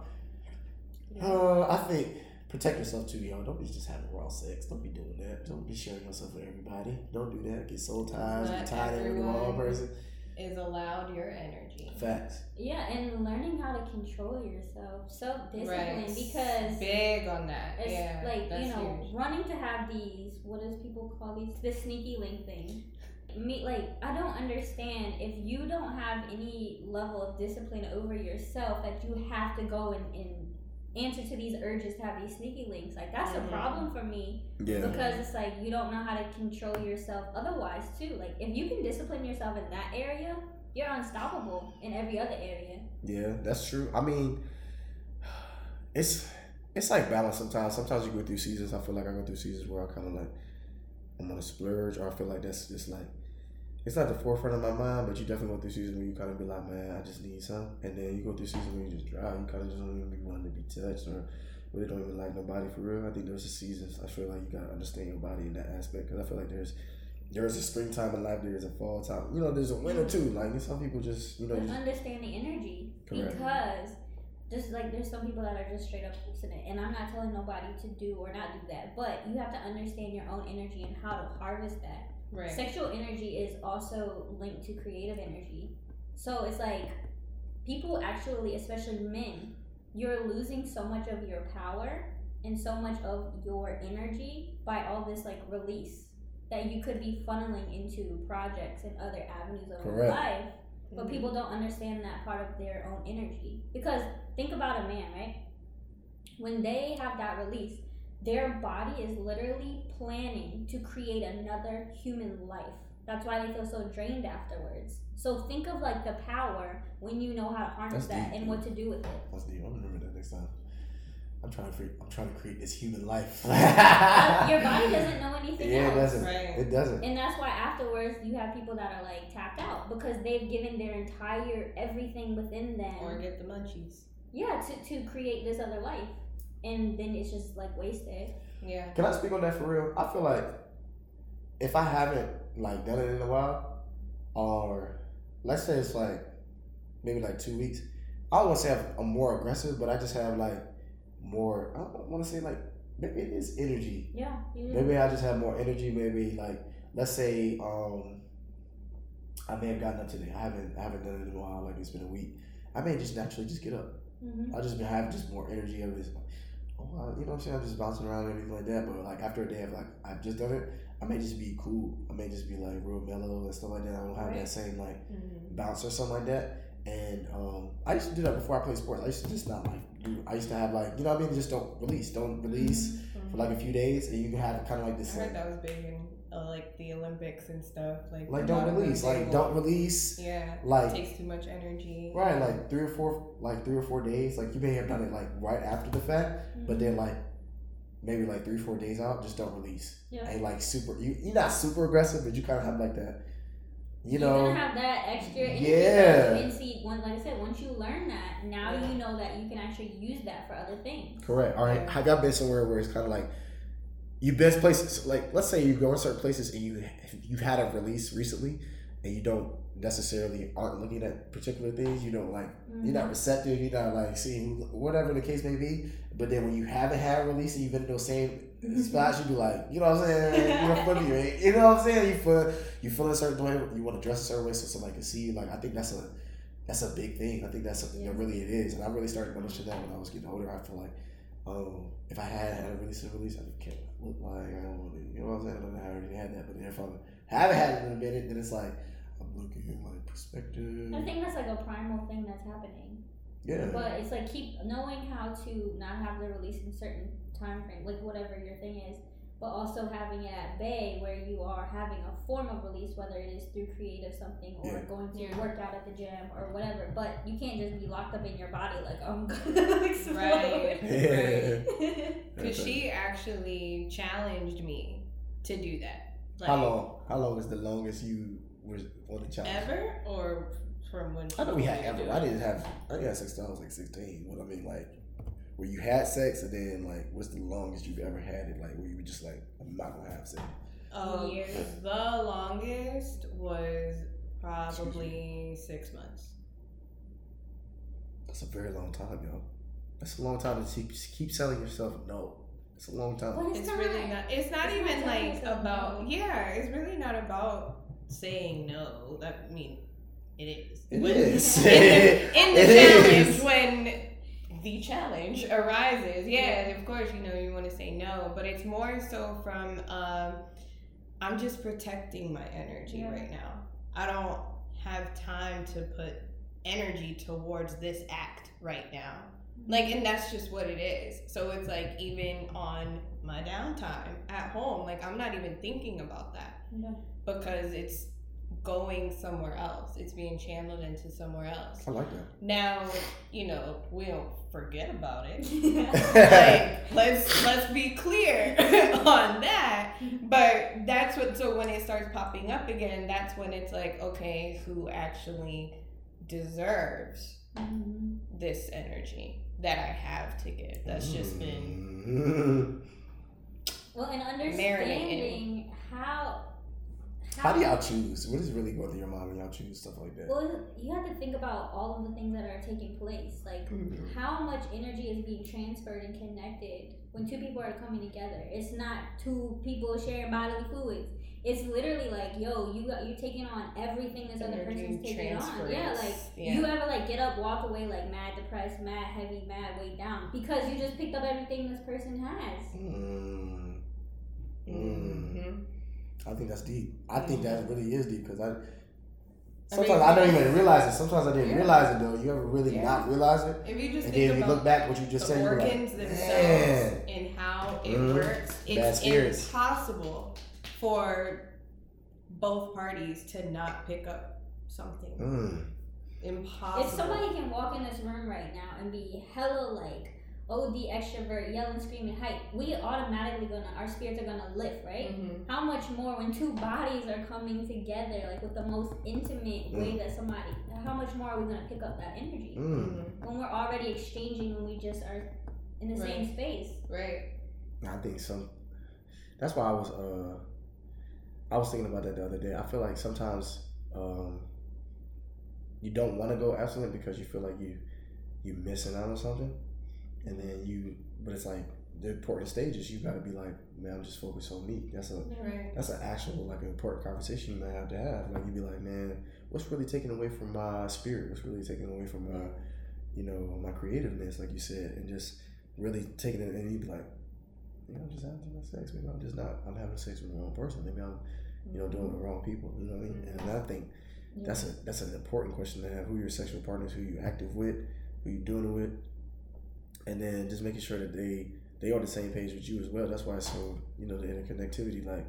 Yeah. uh, I think protect yourself too, y'all. Don't be just having raw sex. Don't be doing that. Don't be sharing yourself with everybody. Don't do that. Get soul ties. Not Get tied in with the wrong person. Is allowed your energy. Facts. Yeah, and learning how to control yourself, self discipline, Right. because Big on that. it's yeah. like that's you know huge. running to have these. What does people call these? The sneaky link thing. Me like I don't understand if you don't have any level of discipline over yourself that you have to go and, and answer to these urges to have these sneaky links. Like that's Mhm. a problem for me Yeah. because it's like you don't know how to control yourself otherwise too like if you can discipline yourself in that area you're unstoppable in every other area Yeah, that's true. I mean, it's it's like balance sometimes. Sometimes you go through seasons. I feel like I go through seasons where I kind of like I'm gonna splurge, or I feel like that's just like it's not the forefront of my mind. But you definitely go through seasons where you kind of be like, man, I just need some, and then you go through seasons where you just dry. You kind of just don't even be wanting to be touched, or really don't even like nobody for real. I think there's a seasons. I feel like you gotta understand your body in that aspect because I feel like there's. There's a springtime in life. There's a fall time. You know, there's a winter too. Like some people just, you know, just, understand the energy Correct. because just like there's some people that are just straight up forcing it and i'm not telling nobody to do or not do that but you have to understand your own energy and how to harvest that Right. Sexual energy is also linked to creative energy. So it's like people actually, especially men, you're losing so much of your power and so much of your energy by all this like release that you could be funneling into projects and other avenues of Correct. life. But Mhm. people don't understand that part of their own energy. Because think about a man, right? When they have that release, their body is literally planning to create another human life. That's why they feel so drained afterwards. So think of like the power when you know how to harness That's that deep, and what to do with it. That's deep. I'm gonna remember that next time. I'm trying to create. I'm trying to create this human life. But your body doesn't know anything Yeah, it doesn't. Right. It doesn't. And that's why afterwards you have people that are like tapped out because they've given their entire everything within them. Or get the munchies. yeah, to, to create this other life. And then it's just like wasted. Yeah. Can I speak on that for real? I feel like if I haven't like done it in a while, or let's say it's like maybe like two weeks, I don't want to say I'm more aggressive, but I just have like more. I don't want to say like maybe it is energy. Yeah. Maybe I just have more energy. Maybe like let's say um I may have gotten up today. I haven't I haven't done it in a while. Like it's been a week. I may just naturally just get up. hmm I just been having just more energy. of this. Oh, you know what I'm saying? I'm just bouncing around and everything like that. But like after a day of like I've just done it, I may just be cool. I may just be like real mellow and stuff like that. I don't have Right. that same like Mhm. bounce or something like that. And um, I used to do that before I played sports. I used to just not like do. I used to have like you know what I mean. Just don't release. Don't release for like a few days, and you can have kind of like I this heard like that was big in uh, like the Olympics and stuff. Like, like don't release. Like don't release. Yeah. Like takes too much energy. right like three or four like three or four days. Like you may have done it like right after the fact. But then like maybe like three, four days out, just don't release. Yeah. And like super you you're not super aggressive, but you kinda have like that you You're know gonna have that extra energy. Yeah. And see, one, like I said, once you learn that, now Yeah. you know that you can actually use that for other things. correct. All right. I got y'all been somewhere where it's kinda like you best places like let's say you go in certain places and you you've had a release recently and you don't necessarily aren't looking at particular things. You don't like you're not Mhm. receptive. You're not like seeing whatever the case may be. But then when you haven't had a release and you've been in those same spots, you'd be like, you know what I'm saying? You're funny, right? You know what I'm saying? You feel you feel a certain way. You want to dress a certain way so somebody can see you. Like I think that's a that's a big thing. I think that's something Yeah. that really it is. And I really started noticing that when I was getting older. I feel like, um, if I had had a release and release, I can't look like I don't want to. You know what I'm saying? I don't know how I already had that, but if I haven't had it in a minute, then it's like I'm looking at like perspective. I think that's like a primal thing that's happening. Yeah. But it's like keep knowing how to not have the release in certain time frame, like whatever your thing is, but also having it at bay where you are having a form of release, whether it is through creative something or Yeah. going to Yeah. work out at the gym or whatever. But you can't just be locked up in your body like oh, I'm gonna explode. Right. Yeah. Because she actually challenged me to do that. Like, How long? How long is the longest you was on the challenge? Ever or from when? I know we had ever. I didn't have. I didn't have sex till I was like sixteen. What I mean, like, where you had sex, and then like, what's the longest you've ever had it? Like, where you were just like, I'm not gonna have sex. Um, Years. the longest was probably six months. That's a very long time, yo. That's a long time to keep keep telling yourself no. It's a long time. But it's, It's not. really not. It's not it's even telling like about. no. Yeah, it's really not about saying no. I mean, it is. It When- is. in the, in the It challenge is. when the challenge arises. Yeah of course you know you want to say no but it's more so from um i'm just protecting my energy Yeah. right now. I don't have time to put energy towards this act right now. Like and that's just what it is. So it's like even on my downtime at home like i'm not even thinking about that. Yeah. because it's going somewhere else it's being channeled into somewhere else I like that. now, you know, we don't forget about it. Like, let's let's be clear on that. But that's what. So when it starts popping up again, that's when it's like, okay, who actually deserves Mhm. this energy that I have to give? That's just been been. Well, and Marinating. understanding how. How do y'all choose? What is really going through your mind when y'all choose stuff like that? Well, you have to think about all of the things that are taking place. Like, Mhm. how much energy is being transferred and connected when two people are coming together? It's not two people sharing bodily fluids. It's literally like, yo, you got you taking on everything this other Energy person's taking on. Yeah, like Yeah. you ever like get up, walk away like mad depressed, mad heavy, mad weighed down because you just picked up everything this person has. Mm. Mm. I think that's deep. I think that really is deep because I. I Sometimes mean, I, don't even realize it. Sometimes I didn't Yeah. realize it though. You ever really Yeah. not realize it? If you just And think then you look back what you just the said, you're like, organs man. themselves and how it Mhm. works, it's impossible for both parties to not pick up something. Mm. Impossible. If somebody can walk in this room right now and be hella like OD extrovert, yelling, screaming, hype, we automatically gonna our spirits are gonna lift, right? Mhm. How much more when two bodies are coming together, like with the most intimate way that somebody, how much more are we gonna pick up that energy Mm. Mhm. when we're already exchanging when we just are in the same space? Right. I think some. That's why I was. uh I was thinking about that the other day. I feel like sometimes um you don't want to go abstinent because you feel like you you're missing out on something, and then you. But it's like the important stages. You got to be like, man, I'm just focused on me. That's a Right. that's an actual like an important conversation you might have to have. Like you'd be like, man, what's really taking away from my spirit? What's really taking away from my, you know, my creativeness, like you said, and just really taking it. And you'd be like, you know, I'm just having too much sex. Maybe I'm just not. I'm having sex with the wrong person. Maybe I'm, you know, doing the wrong people. You know what I mean? And I think that's a that's an important question to have. Who your sexual partners? Who you active with? Who you doing it with? And then just making sure that they they on the same page with you as well. That's why it's so you know the interconnectivity. Like,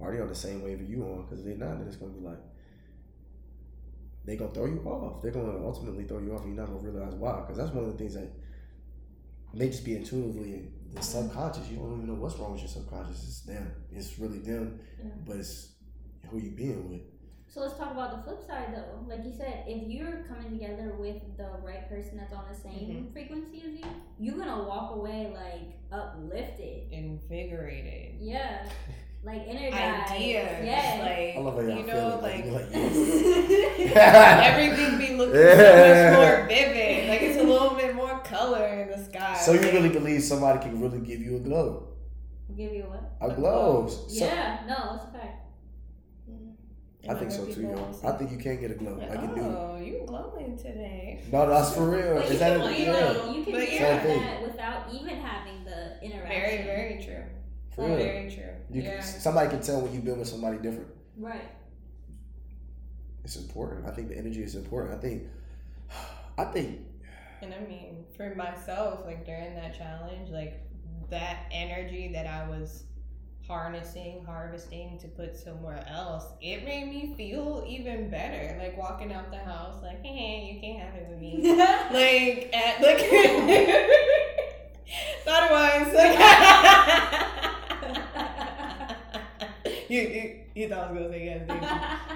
are they on the same wave as you on? Because if they're not, then it's gonna be like they gonna throw you off. They're gonna ultimately throw you off, and you're not gonna realize why. Because that's one of the things that may just be intuitively the subconscious. You don't even know what's wrong with your subconscious. It's them. It's really them, Yeah. but it's who you being with. So let's talk about the flip side though. Like you said, if you're coming together with the right person that's on the same mm-hmm. frequency as you, you're gonna walk away like uplifted. Invigorated. Yeah. like energized. ideas. Yes. I love how y'all you feel know, it. Like, like you're like yes. everything be looking Yeah. so much more vivid. Like it's a little bit more color in the sky. so you really believe somebody can really give you a glow? Give you what? A A glow. glow. So- yeah, no, that's a fact. I think so too, people yo. I think you can get a glow. Like you do. oh, you glowing today. No, that's for real. Is that a, you, know, you can But get yeah. Same thing. without even having the interaction. Very, very true. For real. Very true. You yeah. can, somebody can tell when you've been with somebody different. Right. It's important. I think the energy is important. I think. I think. And I mean, for myself, like during that challenge, like that energy that I was harnessing, harvesting to put somewhere else, it made me feel even better. Like walking out the house, like, hey, you can't have it with me. like, at, like, thought it was. you, you, you thought I was gonna say yes, didn't you?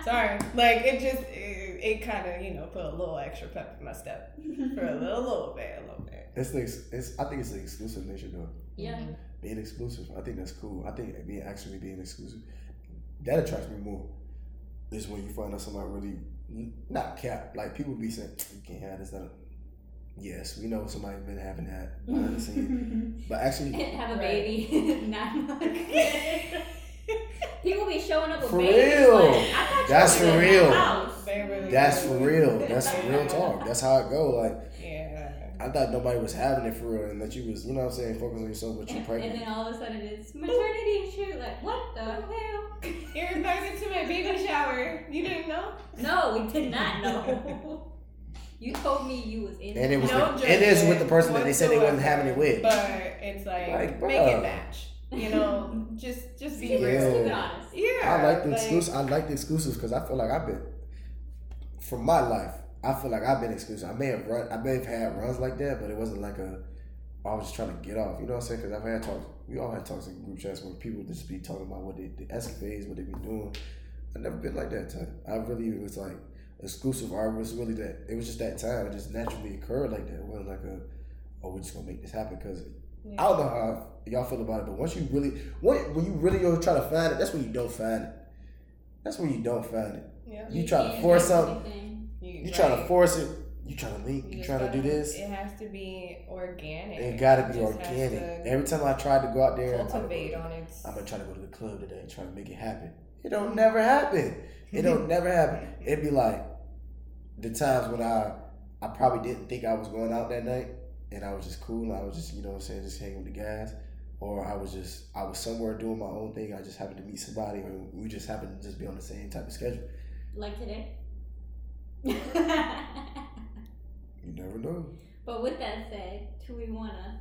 Sorry. Like, it just, it, it kind of, you know, put a little extra pep in my step for a little, little bit, a little bit. It's the. It's. I think it's the exclusive nature though. yeah. Mm-hmm. Being exclusive. I think that's cool. I think being actually being exclusive. That attracts me more. Is when you find out somebody really not cap. Like people be saying you can't have this. That. Yes, we know somebody been having that behind the scenes, but actually, have a Right. baby nine months. People be showing up with For babies. real. Like, I thought you That's for real. house. Really that's for real. That's real talk. That's how it go. Like Yeah. I thought nobody was having it for real, and that you was, you know what I'm saying, focus on yourself, but you're pregnant. and then all of a sudden it's maternity shoot. Like, what the hell? You're invited to my baby shower. You didn't know? No, we did not know. you told me you was in And it was No the, it is with the person that they said they wasn't having it with. But it's like, Like, make it match. You know, just just be Keep real. keep honest. Yeah. I like the exclusive. I like the exclusives because I feel like I've been, from my life, I feel like I've been exclusive. I may have run, I may have had runs like that, but it wasn't like a. I was just trying to get off. You know what I'm saying? Because I've had talks. We all had talks in group chats where people just be talking about what they, the escapades, what they be doing. I never been like that type. I really it was like exclusive. Or it was really that. It was just that time. It just naturally occurred like that. It wasn't like a. Oh, we're just gonna make this happen because I don't know how y'all feel about it, but once you really, when, when you really go try to find it, that's when you don't find it. That's when you don't find it. Yeah. You try to force do something. Anything. You try to force it. You try to link. You just try to do gotta- this. It has to be organic. It gotta be organic. Every time I tried to go out there, I'm cultivate gonna, on its. I'm gonna try to go to the club today, try to make it happen. It don't never happen. It don't never happen. It'd be like the times when I I probably didn't think I was going out that night, and I was just cool. I was just you know what I'm saying, just hanging with the guys. Or I was just I was somewhere doing my own thing. I just happened to meet somebody, or we just happened to just be on the same type of schedule. Like today. You never know. but with that said, do we wanna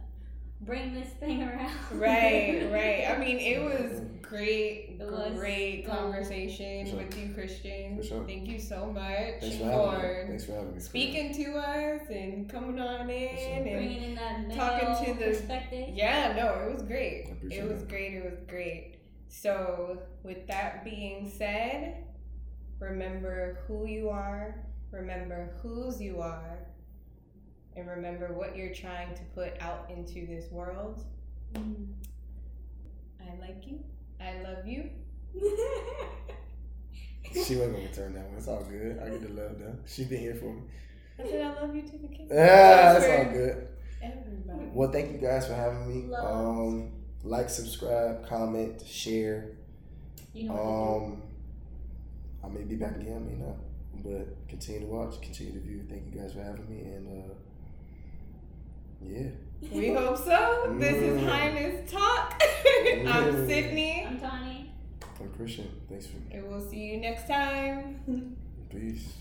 bring this thing around? Right, right. I mean, it was great, It was great so- conversation sure. with you, Christian. For sure. Thank you so much Thanks for having Thanks for having me. speaking to us and coming on in sure. and Bringing in that male Talking to the- perspective. yeah, no, it was great. It was it. great. It was great. So, with that being said, remember who you are, remember whose you are, and remember what you're trying to put out into this world. Mm. I like you. I love you. She wasn't gonna return that one. It's all good. I get the love though. She's been here for me. I said I love you to the king. Yeah, That's that's all good. Everybody. Well, thank you guys for having me. Love. Um, like, subscribe, comment, share. you know what Um, I may be back again, I may not. But continue to watch, continue to view. Thank you guys for having me, and uh, yeah. We hope so. This is Mm. Highness Talk. I'm Mm. to do. Sydney. I'm Tawny. I'm Christian. Thanks for And we'll see you next time. peace.